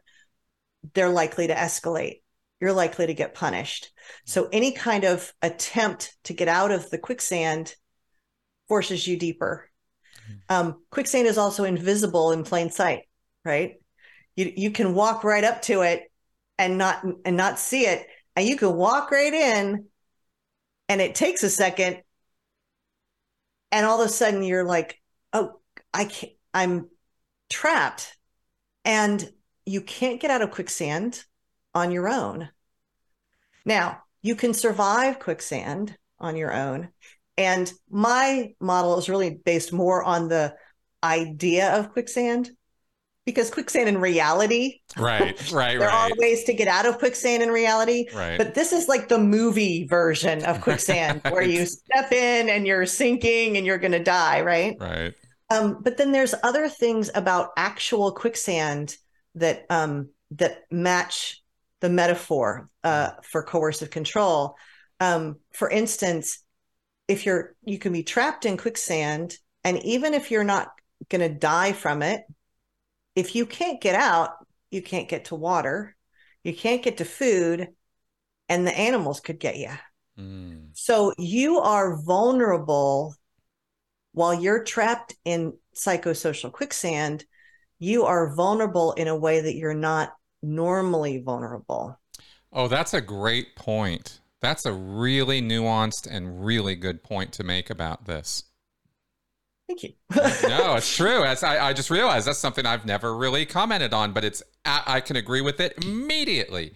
they're likely to escalate you're likely to get punished. So any kind of attempt to get out of the quicksand forces you deeper. Mm-hmm. Um, quicksand is also invisible in plain sight, right? You you can walk right up to it and not and not see it, and you can walk right in, and it takes a second, and all of a sudden you're like, oh, I can't, I'm trapped, and you can't get out of quicksand on your own. Now, you can survive quicksand on your own. And my model is really based more on the idea of quicksand because quicksand in reality right right there right. are ways to get out of quicksand in reality right but this is like the movie version of quicksand right. where you step in and you're sinking and you're going to die right right um, but then there's other things about actual quicksand that um, that match the metaphor uh, for coercive control. Um, for instance, if you're you can be trapped in quicksand, and even if you're not going to die from it, if you can't get out, you can't get to water, you can't get to food, and the animals could get you. Mm. So you are vulnerable while you're trapped in psychosocial quicksand. You are vulnerable in a way that you're not normally vulnerable. Oh, that's a great point. That's a really nuanced and really good point to make about this. Thank you. no, it's true. As I, I, just realized that's something I've never really commented on, but it's I can agree with it immediately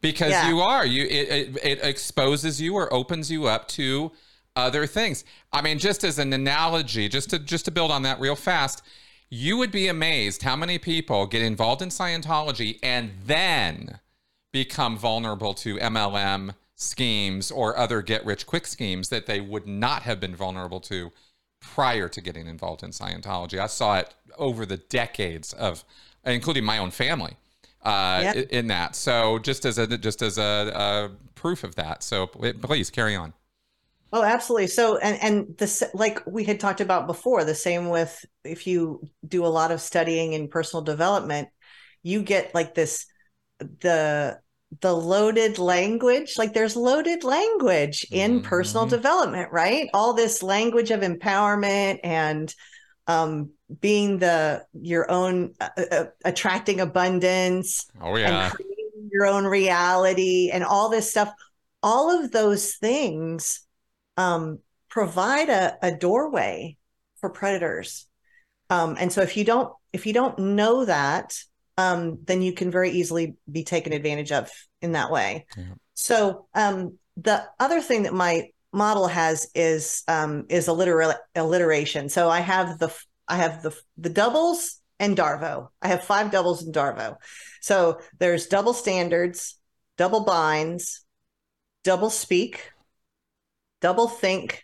because yeah. you are you it, it, it exposes you or opens you up to other things. I mean, just as an analogy, just to just to build on that real fast, you would be amazed how many people get involved in Scientology and then become vulnerable to MLM schemes or other get rich quick schemes that they would not have been vulnerable to prior to getting involved in Scientology. I saw it over the decades of, including my own family, uh, yep. in that. So just as a just as a, a proof of that. So please carry on. Oh, absolutely. So, and and this, like we had talked about before, the same with if you do a lot of studying in personal development, you get like this the the loaded language like there's loaded language in mm-hmm. personal development right all this language of empowerment and um, being the your own uh, uh, uh attracting abundance oh yeah your own reality and all this stuff all of those things um, provide a, a, doorway for predators. Um, and so if you don't if you don't know that, um, then you can very easily be taken advantage of in that way. Yeah. So um, the other thing that my model has is um, is alliter- alliteration. So I have the I have the the doubles and Darvo. I have five doubles in Darvo. So there's double standards, double binds, double speak, double think,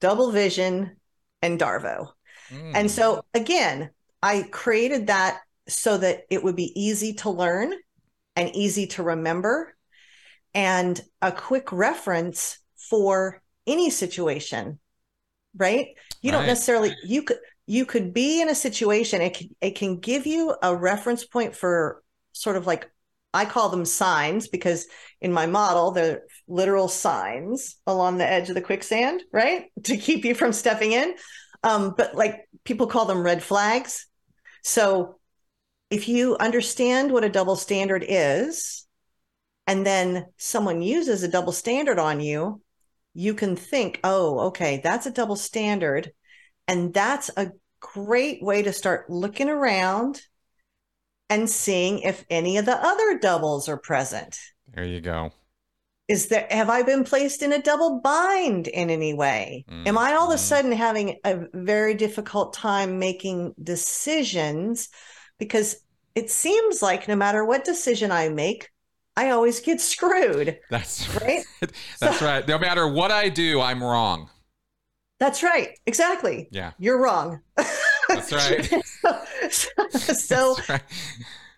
double vision, and Darvo. Mm. And so again, I created that so that it would be easy to learn and easy to remember and a quick reference for any situation right you right. don't necessarily you could you could be in a situation it can, it can give you a reference point for sort of like I call them signs because in my model, they're literal signs along the edge of the quicksand, right? To keep you from stepping in. Um, but like people call them red flags. So if you understand what a double standard is, and then someone uses a double standard on you, you can think, oh, okay, that's a double standard. And that's a great way to start looking around and seeing if any of the other doubles are present. There you go. Is there have I been placed in a double bind in any way? Mm-hmm. Am I all of a mm-hmm. sudden having a very difficult time making decisions because it seems like no matter what decision I make, I always get screwed. That's right. that's so, right. No matter what I do, I'm wrong. That's right. Exactly. Yeah. You're wrong. That's right. so, so, that's right.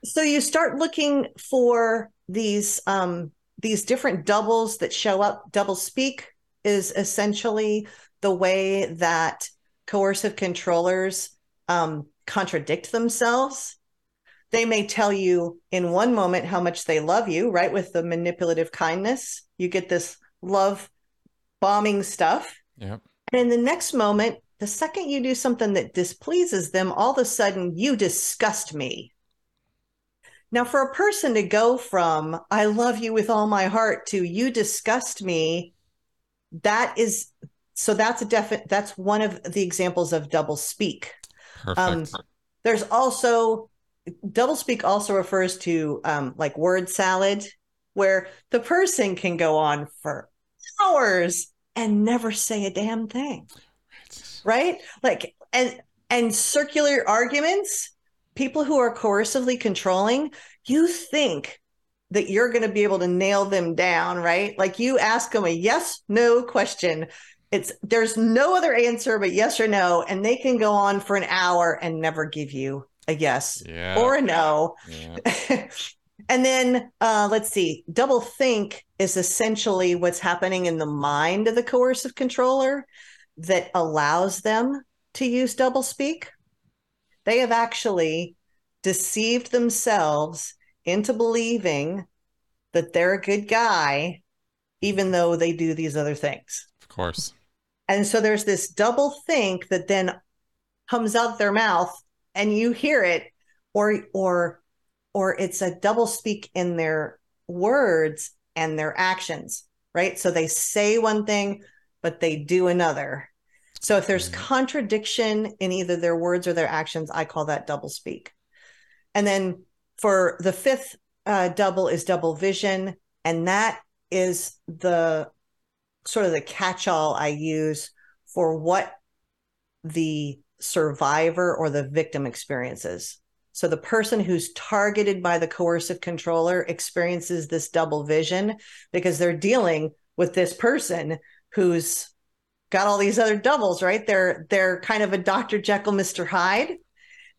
so you start looking for these um these different doubles that show up. Double speak is essentially the way that coercive controllers um, contradict themselves they may tell you in one moment how much they love you, right? With the manipulative kindness, you get this love bombing stuff. Yep. And in the next moment, the second you do something that displeases them, all of a sudden you disgust me. Now, for a person to go from I love you with all my heart to you disgust me, that is so that's a definite that's one of the examples of double speak. Perfect. Um, there's also doublespeak also refers to um, like word salad, where the person can go on for hours and never say a damn thing. Right? Like and and circular arguments, people who are coercively controlling, you think that you're going to be able to nail them down, right? Like you ask them a yes, no question. It's there's no other answer but yes or no, and they can go on for an hour and never give you a yes yeah. or a no. Yeah. and then uh, let's see, double think is essentially what's happening in the mind of the coercive controller that allows them to use double speak. They have actually deceived themselves into believing that they're a good guy, even though they do these other things. Of course. And so there's this double think that then comes out their mouth and you hear it or or or it's a double speak in their words and their actions right? So they say one thing but they do another. So if there's mm-hmm. contradiction in either their words or their actions i call that double speak. And then for the fifth uh, double is double vision. And that is the sort of the catch-all i use for what the survivor or the victim experiences. So the person who's targeted by the coercive controller experiences this double vision because they're dealing with this person who's got all these other doubles, right? They're they're kind of a Dr. Jekyll, Mr. Hyde.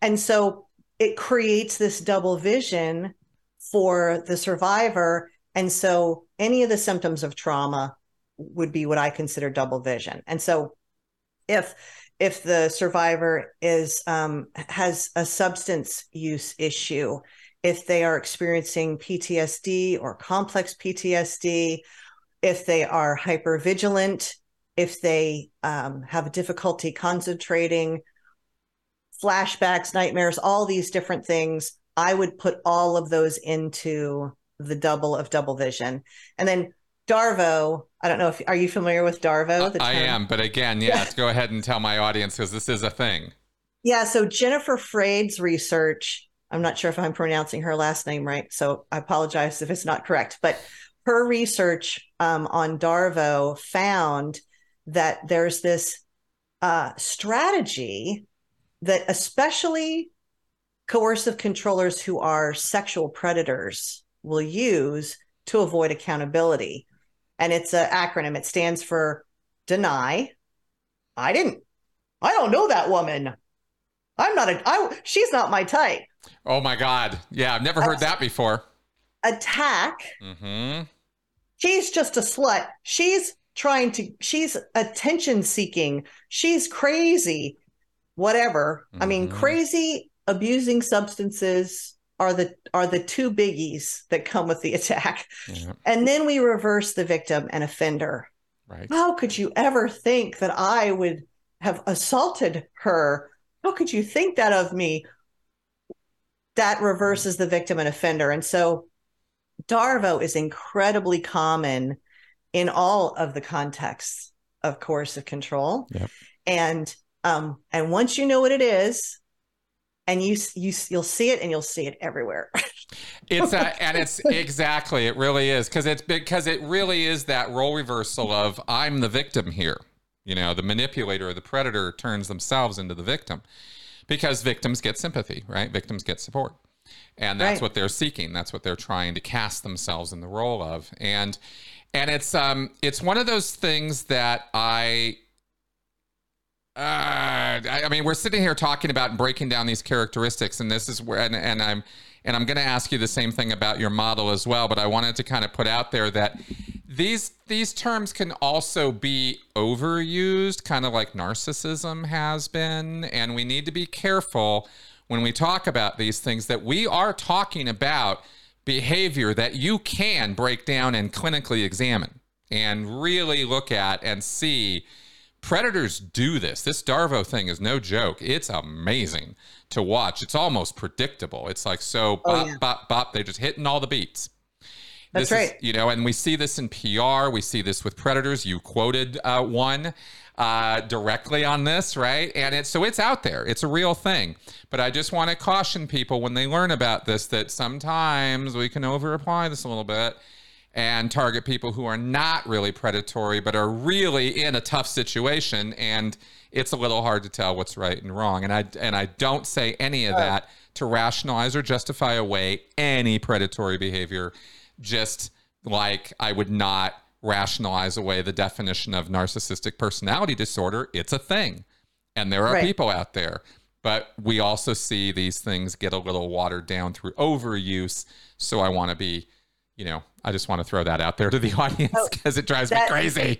And so it creates this double vision for the survivor. And so any of the symptoms of trauma would be what I consider double vision. And so if if the survivor is um, has a substance use issue, if they are experiencing PTSD or complex PTSD, if they are hypervigilant, if they um, have difficulty concentrating, flashbacks, nightmares, all these different things, I would put all of those into the double of double vision. And then Darvo, I don't know if are you familiar with Darvo? I am, but again, yeah, let's go ahead and tell my audience because this is a thing. Yeah, so Jennifer Freyd's research, I'm not sure if I'm pronouncing her last name right, so I apologize if it's not correct, but her research um, on Darvo found that there's this uh, strategy that especially coercive controllers who are sexual predators will use to avoid accountability and it's an acronym. It stands for deny. I didn't. I don't know that woman. I'm not a. I. She's not my type. Oh my god! Yeah, I've never heard that before. Attack. Mm-hmm. She's just a slut. She's trying to. She's attention seeking. She's crazy. Whatever. Mm-hmm. I mean, mm-hmm. crazy, abusing substances, are the are the two biggies that come with the attack. Yeah. And then we reverse the victim and offender. Right. How could you ever think that I would have assaulted her? How could you think that of me? That reverses the victim and offender. And so Darvo is incredibly common in all of the contexts of coercive control. Yep. And um, and once you know what it is, and you you you'll see it and you'll see it everywhere. it's a, and it's exactly it really is because it's because it really is that role reversal of I'm the victim here. You know, the manipulator or the predator turns themselves into the victim because victims get sympathy, right? Victims get support. And that's right. what they're seeking. That's what they're trying to cast themselves in the role of. And and it's um it's one of those things that I uh, I mean, we're sitting here talking about and breaking down these characteristics, and this is where, and, and I'm, and I'm going to ask you the same thing about your model as well. But I wanted to kind of put out there that these these terms can also be overused, kind of like narcissism has been, and we need to be careful when we talk about these things that we are talking about behavior that you can break down and clinically examine and really look at and see Predators do this. This Darvo thing is no joke. It's amazing to watch. It's almost predictable. It's like so oh, bop, oh, yeah. bop, bop. They're just hitting all the beats. That's this right. Is, you know, and we see this in PR. We see this with Predators. You quoted uh, one uh, directly on this, right? And it's so it's out there. It's a real thing. But I just want to caution people when they learn about this that sometimes we can over apply this a little bit and target people who are not really predatory but are really in a tough situation and it's a little hard to tell what's right and wrong. And i and i don't say any of that to rationalize or justify away any predatory behavior just like i would not rationalize away the definition of narcissistic personality disorder. It's a thing and there are right. people out there. But we also see these things get a little watered down through overuse so i want to be you know I just want to throw that out there to the audience because oh, it drives that, me crazy.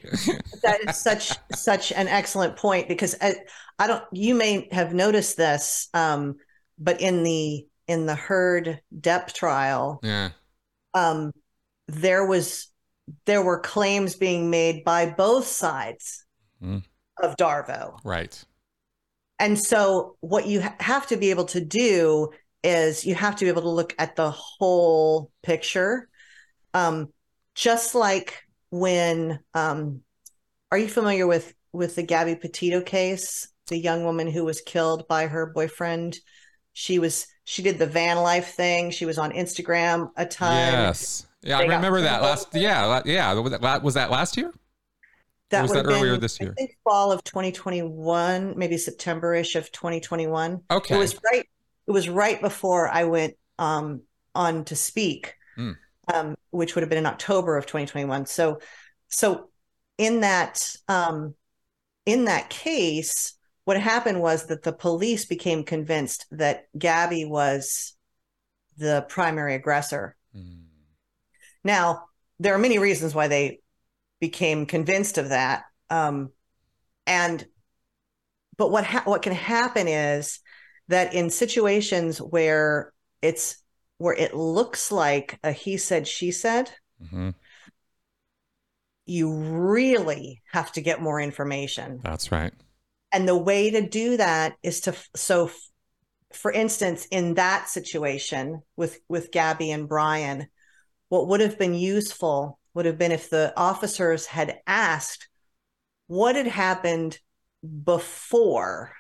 that is such such an excellent point because I, I don't. You may have noticed this, um, but in the in the Heard Depp trial, yeah, um, there was there were claims being made by both sides mm. of Darvo, right? And so, what you ha- have to be able to do is you have to be able to look at the whole picture um, just like when, um, are you familiar with with the Gabby Petito case? The young woman who was killed by her boyfriend. She was she did the van life thing. She was on Instagram a ton. Yes, yeah, they I remember that last. Yeah, yeah. Was that, was that last year? That was that earlier been, this year? I think fall of 2021, maybe September-ish of 2021. Okay, it was right. It was right before I went um, on to speak. Mm um, which would have been in October of 2021. So, so in that um, in that case, what happened was that the police became convinced that Gabby was the primary aggressor. Mm. Now, there are many reasons why they became convinced of that, um, and but what ha- what can happen is that in situations where it's where it looks like a he said, she said, mm-hmm. you really have to get more information. That's right. And the way to do that is to, so for instance, in that situation with, with Gabby and Brian, what would have been useful would have been if the officers had asked what had happened before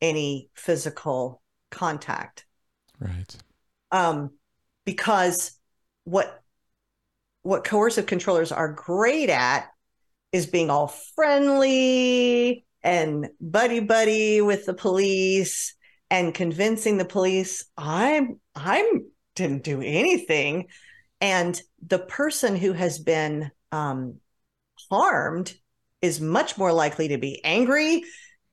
any physical contact. Right um, because what what coercive controllers are great at is being all friendly and buddy buddy with the police and convincing the police I'm I'm didn't do anything. And the person who has been um, harmed is much more likely to be angry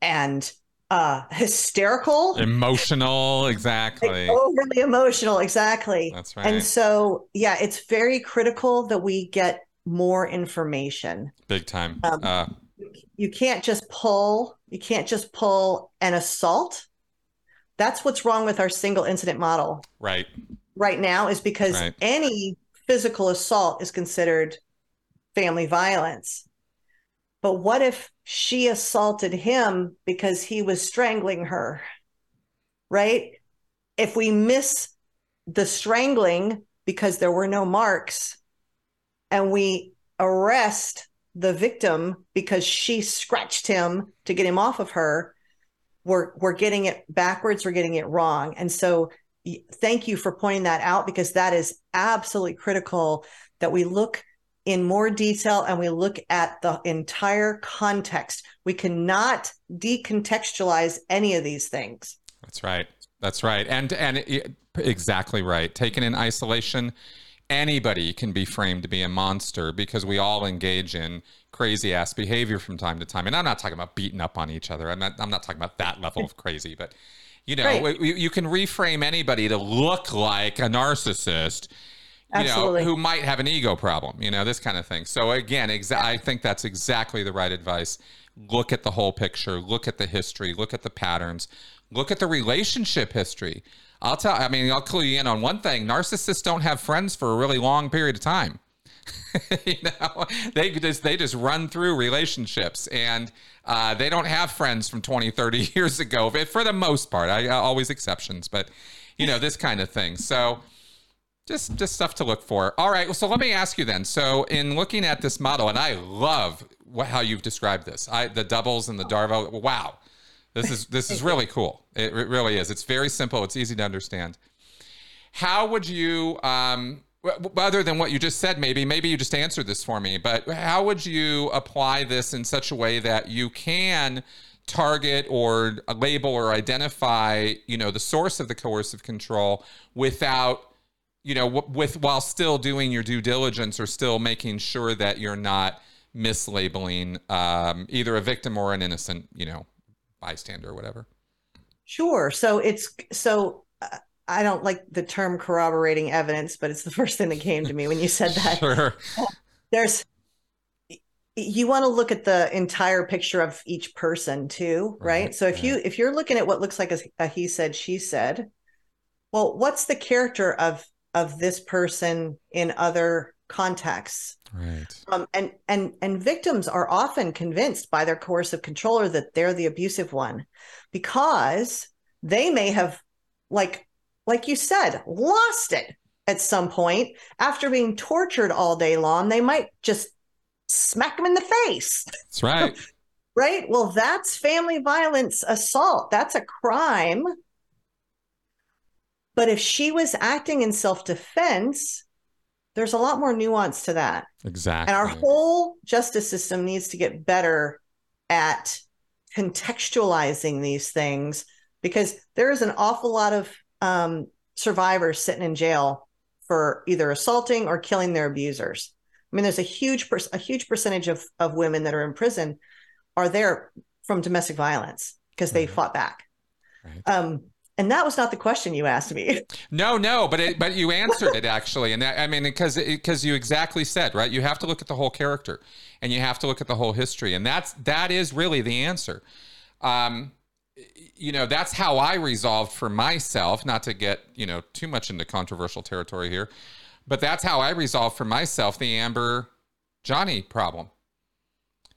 and uh, hysterical, emotional, exactly. Like overly emotional, exactly. That's right. And so, yeah, it's very critical that we get more information. Big time. Um, uh, you can't just pull. You can't just pull an assault. that's what's wrong with our single incident model. Right. Right now is because right. any physical assault is considered family violence. But what if she assaulted him because he was strangling her? Right? If we miss the strangling because there were no marks and we arrest the victim because she scratched him to get him off of her, we're we're getting it backwards, we're getting it wrong. And so thank you for pointing that out because that is absolutely critical that we look in more detail and we look at the entire context. We cannot decontextualize any of these things. That's right. That's right. And and it, exactly right. Taken in isolation, anybody can be framed to be a monster because we all engage in crazy ass behavior from time to time. And I'm not talking about beating up on each other. I'm not I'm not talking about that level of crazy, but you know, right. you, you can reframe anybody to look like a narcissist you know, who might have an ego problem, you know, this kind of thing. So again, exa- I think that's exactly the right advice. Look at the whole picture, look at the history, look at the patterns, look at the relationship history. I'll tell I mean, I'll clue you in on one thing. Narcissists don't have friends for a really long period of time. you know, they just they just run through relationships and uh, they don't have friends from 20, 30 years ago for the most part. I always exceptions, but you know, this kind of thing. So just just stuff to look for. All right, so let me ask you then. So in looking at this model, and I love how you've described this. I the doubles and the Darvo. Wow, this is this is really cool. It, it really is. It's very simple. It's easy to understand. How would you, um, other than what you just said, maybe maybe you just answered this for me, but how would you apply this in such a way that you can target or label or identify, you know, the source of the coercive control without you know, with while still doing your due diligence or still making sure that you're not mislabeling um, either a victim or an innocent, you know, bystander or whatever. Sure. So it's so uh, I don't like the term corroborating evidence, but it's the first thing that came to me when you said that. sure. There's you want to look at the entire picture of each person too, right? right so if right. you if you're looking at what looks like a, a he said she said, well, what's the character of of this person in other contexts. Right. Um, and and and victims are often convinced by their coercive controller that they're the abusive one, because they may have, like like you said, lost it at some point after being tortured all day long. They might just smack them in the face. That's right. right. Well, that's family violence assault. That's a crime but if she was acting in self defense, there's a lot more nuance to that. Exactly. And our whole justice system needs to get better at contextualizing these things because there is an awful lot of um, survivors sitting in jail for either assaulting or killing their abusers. I mean, there's a huge per- a huge percentage of of women that are in prison are there from domestic violence because they mm-hmm. fought back. Right. Um, and that was not the question you asked me. No, no, but it, but you answered it actually, and that, I mean because because you exactly said right. You have to look at the whole character, and you have to look at the whole history, and that's that is really the answer. Um, you know, that's how I resolved for myself. Not to get you know too much into controversial territory here, but that's how I resolved for myself the Amber Johnny problem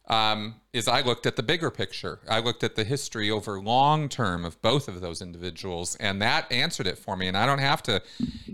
um, is I looked at the bigger picture. I looked at the history over long term of both of those individuals, and that answered it for me. And I don't have to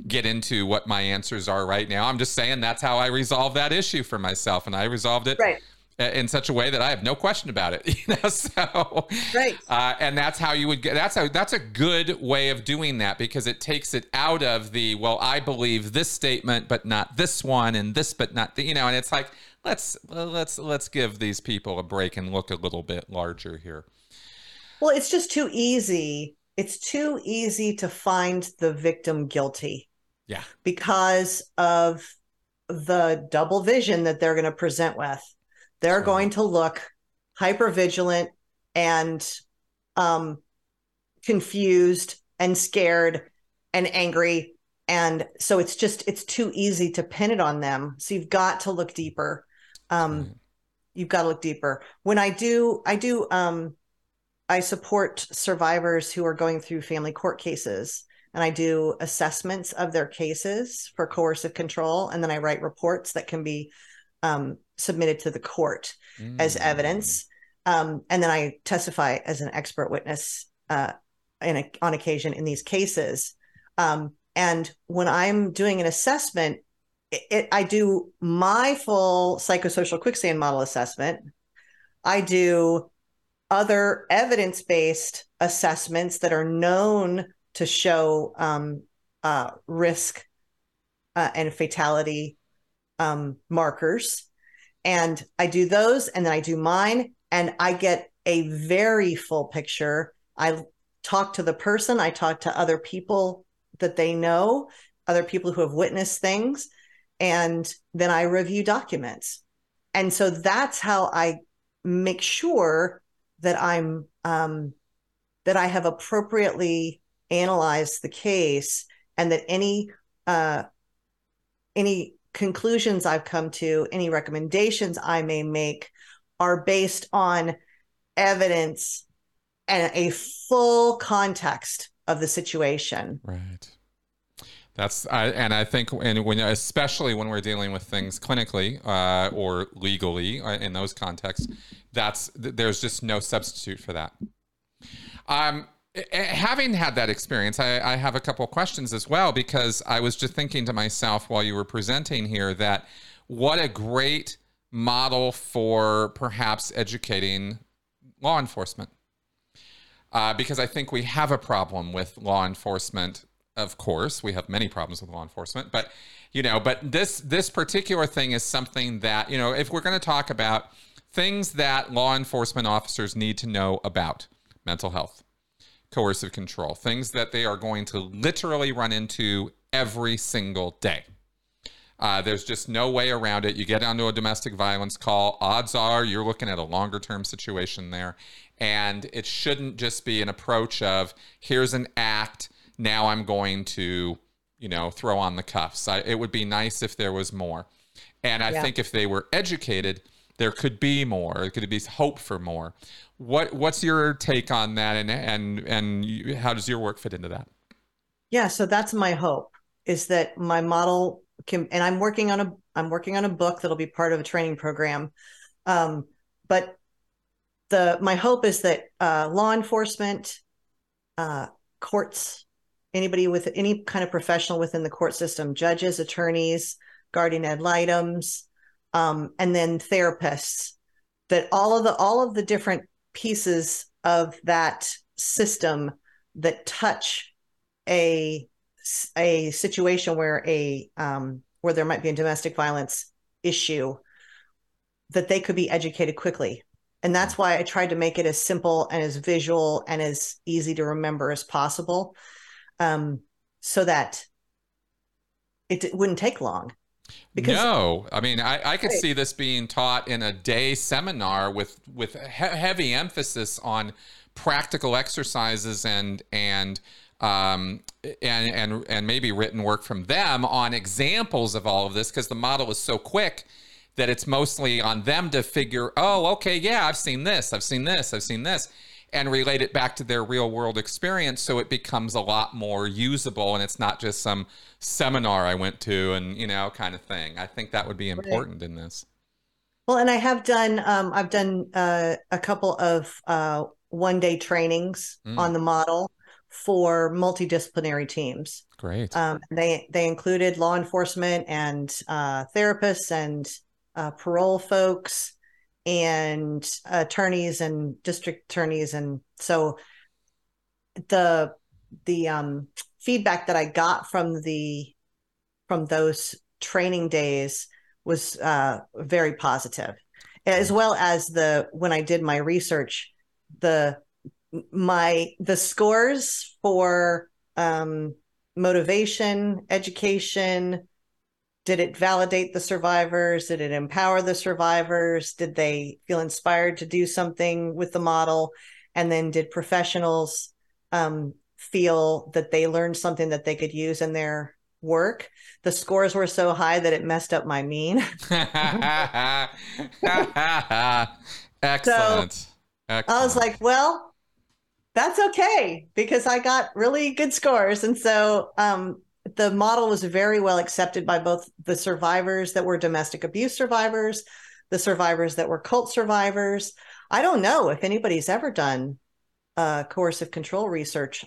get into what my answers are right now. I'm just saying that's how I resolved that issue for myself, and I resolved it. Right. In such a way that I have no question about it, you know. So, right, uh, and that's how you would get. That's how. That's a good way of doing that because it takes it out of the well. I believe this statement, but not this one, and this, but not the. You know, and it's like let's let's let's give these people a break and look a little bit larger here. Well, it's just too easy. It's too easy to find the victim guilty. Yeah. Because of the double vision that they're going to present with. They're right. going to look hyper vigilant and um confused and scared and angry and so it's just it's too easy to pin it on them so you've got to look deeper um, you've got to look deeper. When I do, I do, um, I support survivors who are going through family court cases and I do assessments of their cases for coercive control. And then I write reports that can be um, submitted to the court mm. as evidence. Um, and then I testify as an expert witness uh, a, on occasion in these cases. Um, and when I'm doing an assessment, it, I do my full psychosocial quicksand model assessment. I do other evidence based assessments that are known to show um, uh, risk uh, and fatality um, markers. And I do those and then I do mine and I get a very full picture. I talk to the person, I talk to other people that they know, other people who have witnessed things, and then I review documents. And so that's how I make sure that I'm um, that I have appropriately analyzed the case and that any uh, any conclusions I've come to, any recommendations I may make are based on evidence and a full context of the situation. Right. That's I, and I think and when especially when we're dealing with things clinically uh, or legally uh, in those contexts, that's there's just no substitute for that. Um, having had that experience, I, I have a couple questions as well because I was just thinking to myself while you were presenting here that what a great model for perhaps educating law enforcement. Uh, because I think we have a problem with law enforcement. Of course, we have many problems with law enforcement, but you know, but this this particular thing is something that you know, if we're going to talk about things that law enforcement officers need to know about mental health, coercive control, things that they are going to literally run into every single day. Uh, there's just no way around it. You get onto a domestic violence call, odds are you're looking at a longer term situation there. And it shouldn't just be an approach of here's an act, now I'm going to, you know, throw on the cuffs. I, it would be nice if there was more. And I yeah. think if they were educated, there could be more. There could be hope for more. What What's your take on that, and and and you, how does your work fit into that? Yeah, so that's my hope is that my model can, and I'm working on a I'm working on a book that'll be part of a training program, um, but the my hope is that uh, law enforcement, uh, courts, anybody with any kind of professional within the court system, judges, attorneys, guardian ad litems, um, and then therapists, that all of the all of the different pieces of that system that touch a a situation where a um, where there might be a domestic violence issue that they could be educated quickly. And that's why i tried to make it as simple and as visual and as easy to remember as possible um, so that it wouldn't take long because no, I mean, I, I could right. see this being taught in a day seminar with with he- heavy emphasis on practical exercises and and um, and and and maybe written work from them on examples of all of this because the model is so quick that it's mostly on them to figure. Oh, okay, yeah, I've seen this, I've seen this, I've seen this and relate it back to their real world experience so it becomes a lot more usable and it's not just some seminar I went to and you know kind of thing. I think that would be important right. in this. Well, and I have done um, I've done uh, a couple of uh, one day trainings mm. on the model for multidisciplinary teams. Great. Um, they they included law enforcement and uh, therapists and uh, parole folks and attorneys and district attorneys. And so the the um, feedback that I got from the from those training days was uh, very positive, as well as the when I did my research, the my the scores for um, motivation, education, did it validate the survivors? Did it empower the survivors? Did they feel inspired to do something with the model? And then did professionals um, feel that they learned something that they could use in their work? The scores were so high that it messed up my mean. Excellent. So excellent i was like well that's okay because I got really good scores. And so um, the model was very well accepted by both the survivors that were domestic abuse survivors, the survivors that were cult survivors. I don't know if anybody's ever done uh, coercive control research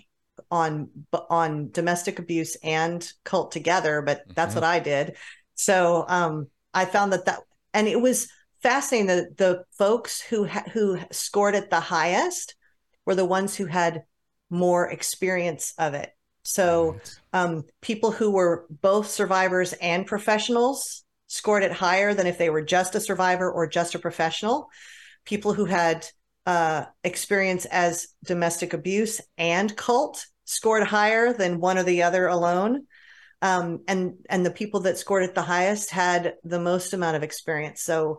on on domestic abuse and cult together, but that's mm-hmm. what I did. So um, I found that that and it was fascinating that the folks who ha- who scored it the highest were the ones who had more experience of it. So um, people who were both survivors and professionals scored it higher than if they were just a survivor or just a professional. People who had uh, experience as domestic abuse and cult scored higher than one or the other alone. Um, and and the people that scored it the highest had the most amount of experience. So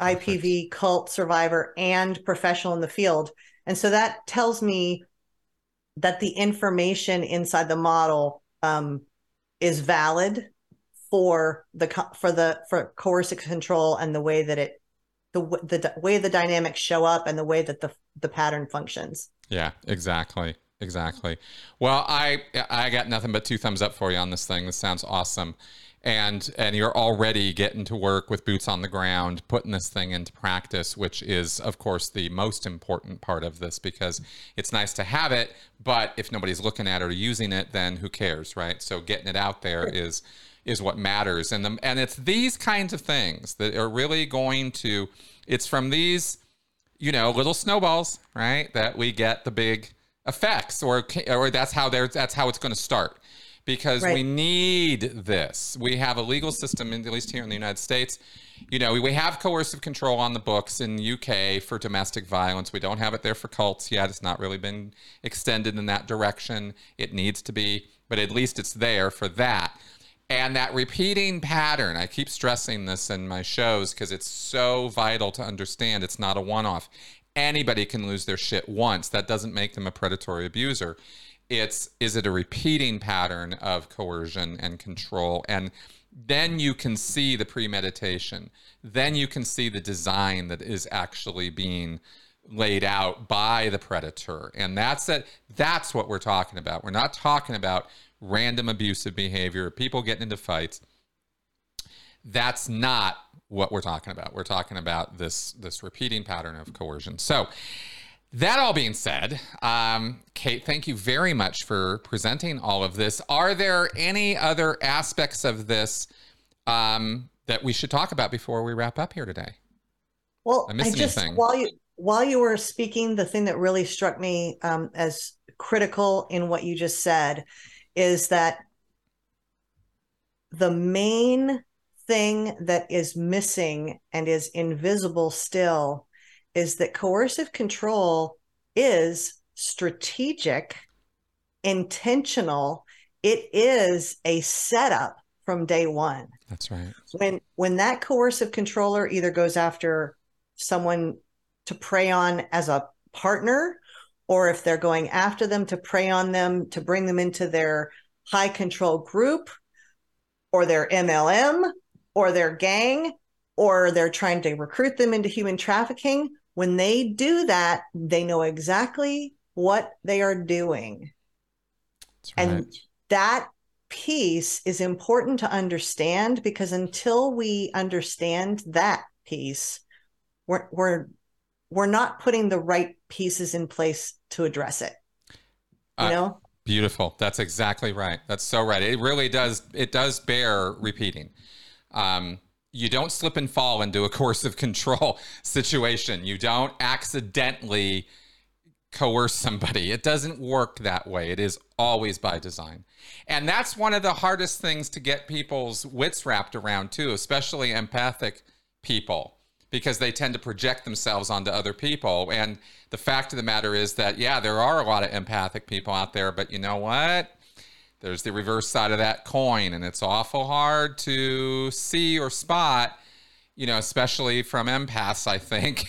IPV, cult survivor, and professional in the field. And so that tells me that the information inside the model um, is valid for the for the for coercive control and the way that it the the way the dynamics show up and the way that the the pattern functions. Yeah, exactly. Exactly. Well, I I got nothing but two thumbs up for you on this thing. This sounds awesome and and you're already getting to work with boots on the ground putting this thing into practice which is of course the most important part of this because it's nice to have it but if nobody's looking at it or using it then who cares right? So getting it out there is is what matters. And the, and it's these kinds of things that are really going to it's from these you know little snowballs right that we get the big effects or or that's how they're that's how it's going to start because right. we need this. We have a legal system, at least here in the United States. You know, we have coercive control on the books in the UK for domestic violence. We don't have it there for cults yet. It's not really been extended in that direction. It needs to be, but at least it's there for that. And that repeating pattern, I keep stressing this in my shows because it's so vital to understand it's not a one off. Anybody can lose their shit once. That doesn't make them a predatory abuser it's is it a repeating pattern of coercion and control? And then you can see the premeditation. Then you can see the design that is actually being laid out by the predator. And that's it. That's what we're talking about. We're not talking about random abusive behavior people getting into fights. That's not what we're talking about. We're talking about this this repeating pattern of coercion. So that all being said, um, Kate, thank you very much for presenting all of this. Are there any other aspects of this um, that we should talk about before we wrap up here today? Well, I, I just anything? while you while you were speaking, the thing that really struck me um, as critical in what you just said is that the main thing that is missing and is invisible still is that coercive control is strategic, intentional. It is a setup from day one. That's right. When when that coercive controller either goes after someone to prey on as a partner, or if they're going after them to prey on them to bring them into their high control group, or their MLM, or their gang, or they're trying to recruit them into human trafficking, when they do that, they know exactly what they are doing. Right. And that piece is important to understand because until we understand that piece, we're we're we're not putting the right pieces in place to address it. You uh, know? Beautiful. That's exactly right. That's so right. It really does it does bear repeating. Um, you don't slip and fall into a coercive control situation. You don't accidentally coerce somebody. It doesn't work that way. It is always by design. And that's one of the hardest things to get people's wits wrapped around, too, especially empathic people, because they tend to project themselves onto other people. And the fact of the matter is that, yeah, there are a lot of empathic people out there, but you know what? There's the reverse side of that coin, and it's awful hard to see or spot, you know, especially from empaths, I think,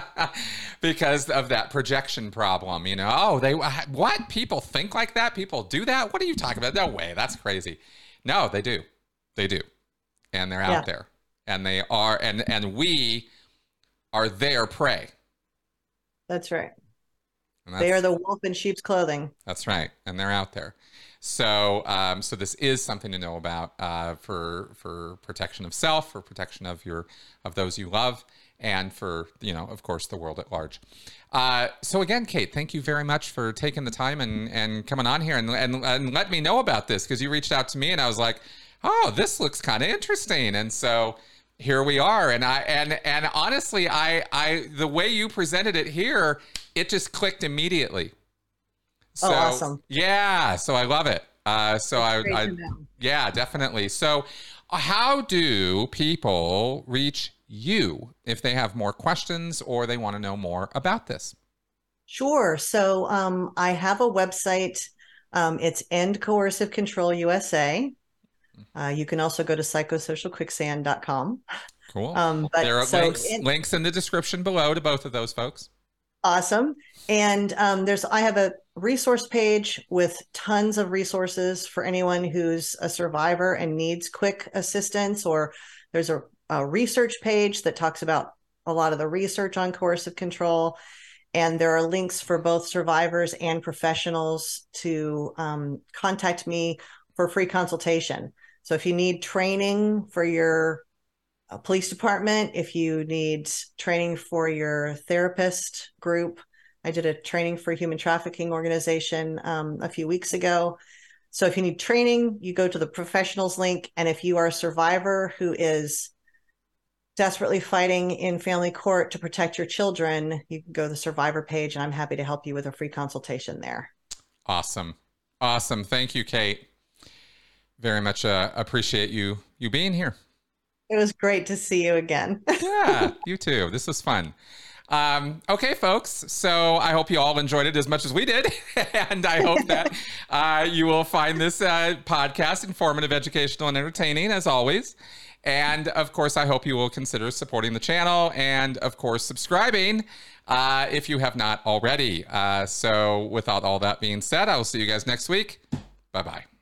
because of that projection problem. You know, oh, they what people think like that? People do that? What are you talking about? No way, that's crazy. No, they do, they do, and they're yeah. out there, and they are, and and we are their prey. That's right. They are the wolf in sheep's clothing. That's right, and they're out there. So, um, so this is something to know about uh, for for protection of self, for protection of your of those you love, and for you know, of course, the world at large. Uh, so again, Kate, thank you very much for taking the time and and coming on here and and, and let me know about this because you reached out to me and I was like, oh, this looks kind of interesting, and so here we are. And i and and honestly i i the way you presented it here it just clicked immediately so, oh awesome. yeah so i love it. Uh so i, I yeah definitely. So how do people reach you if they have more questions or they want to know more about this? Sure. So um i have a website. Um it's end coercive control usa uh, you can also go to psychosocialquicksand.com. Cool. Um, but there are so links, in, links in the description below to both of those folks. Awesome. And um, there's I have a resource page with tons of resources for anyone who's a survivor and needs quick assistance. Or there's a, a research page that talks about a lot of the research on coercive control. And there are links for both survivors and professionals to um, contact me for free consultation. So if you need training for your uh, police department, if you need training for your therapist group, I did a training for a human trafficking organization um, a few weeks ago. So if you need training, you go to the professionals link. And if you are a survivor who is desperately fighting in family court to protect your children, you can go to the survivor page and I'm happy to help you with a free consultation there. Awesome. Awesome. Thank you, Kate very much uh, appreciate you you being here. It was great to see you again. yeah, you too. This was fun. Um, okay, folks. So I hope you all enjoyed it as much as we did, and I hope that uh, you will find this uh, podcast informative, educational, and entertaining as always. And of course, I hope you will consider supporting the channel and, of course, subscribing uh, if you have not already. Uh, so, without all that being said, I will see you guys next week. Bye bye.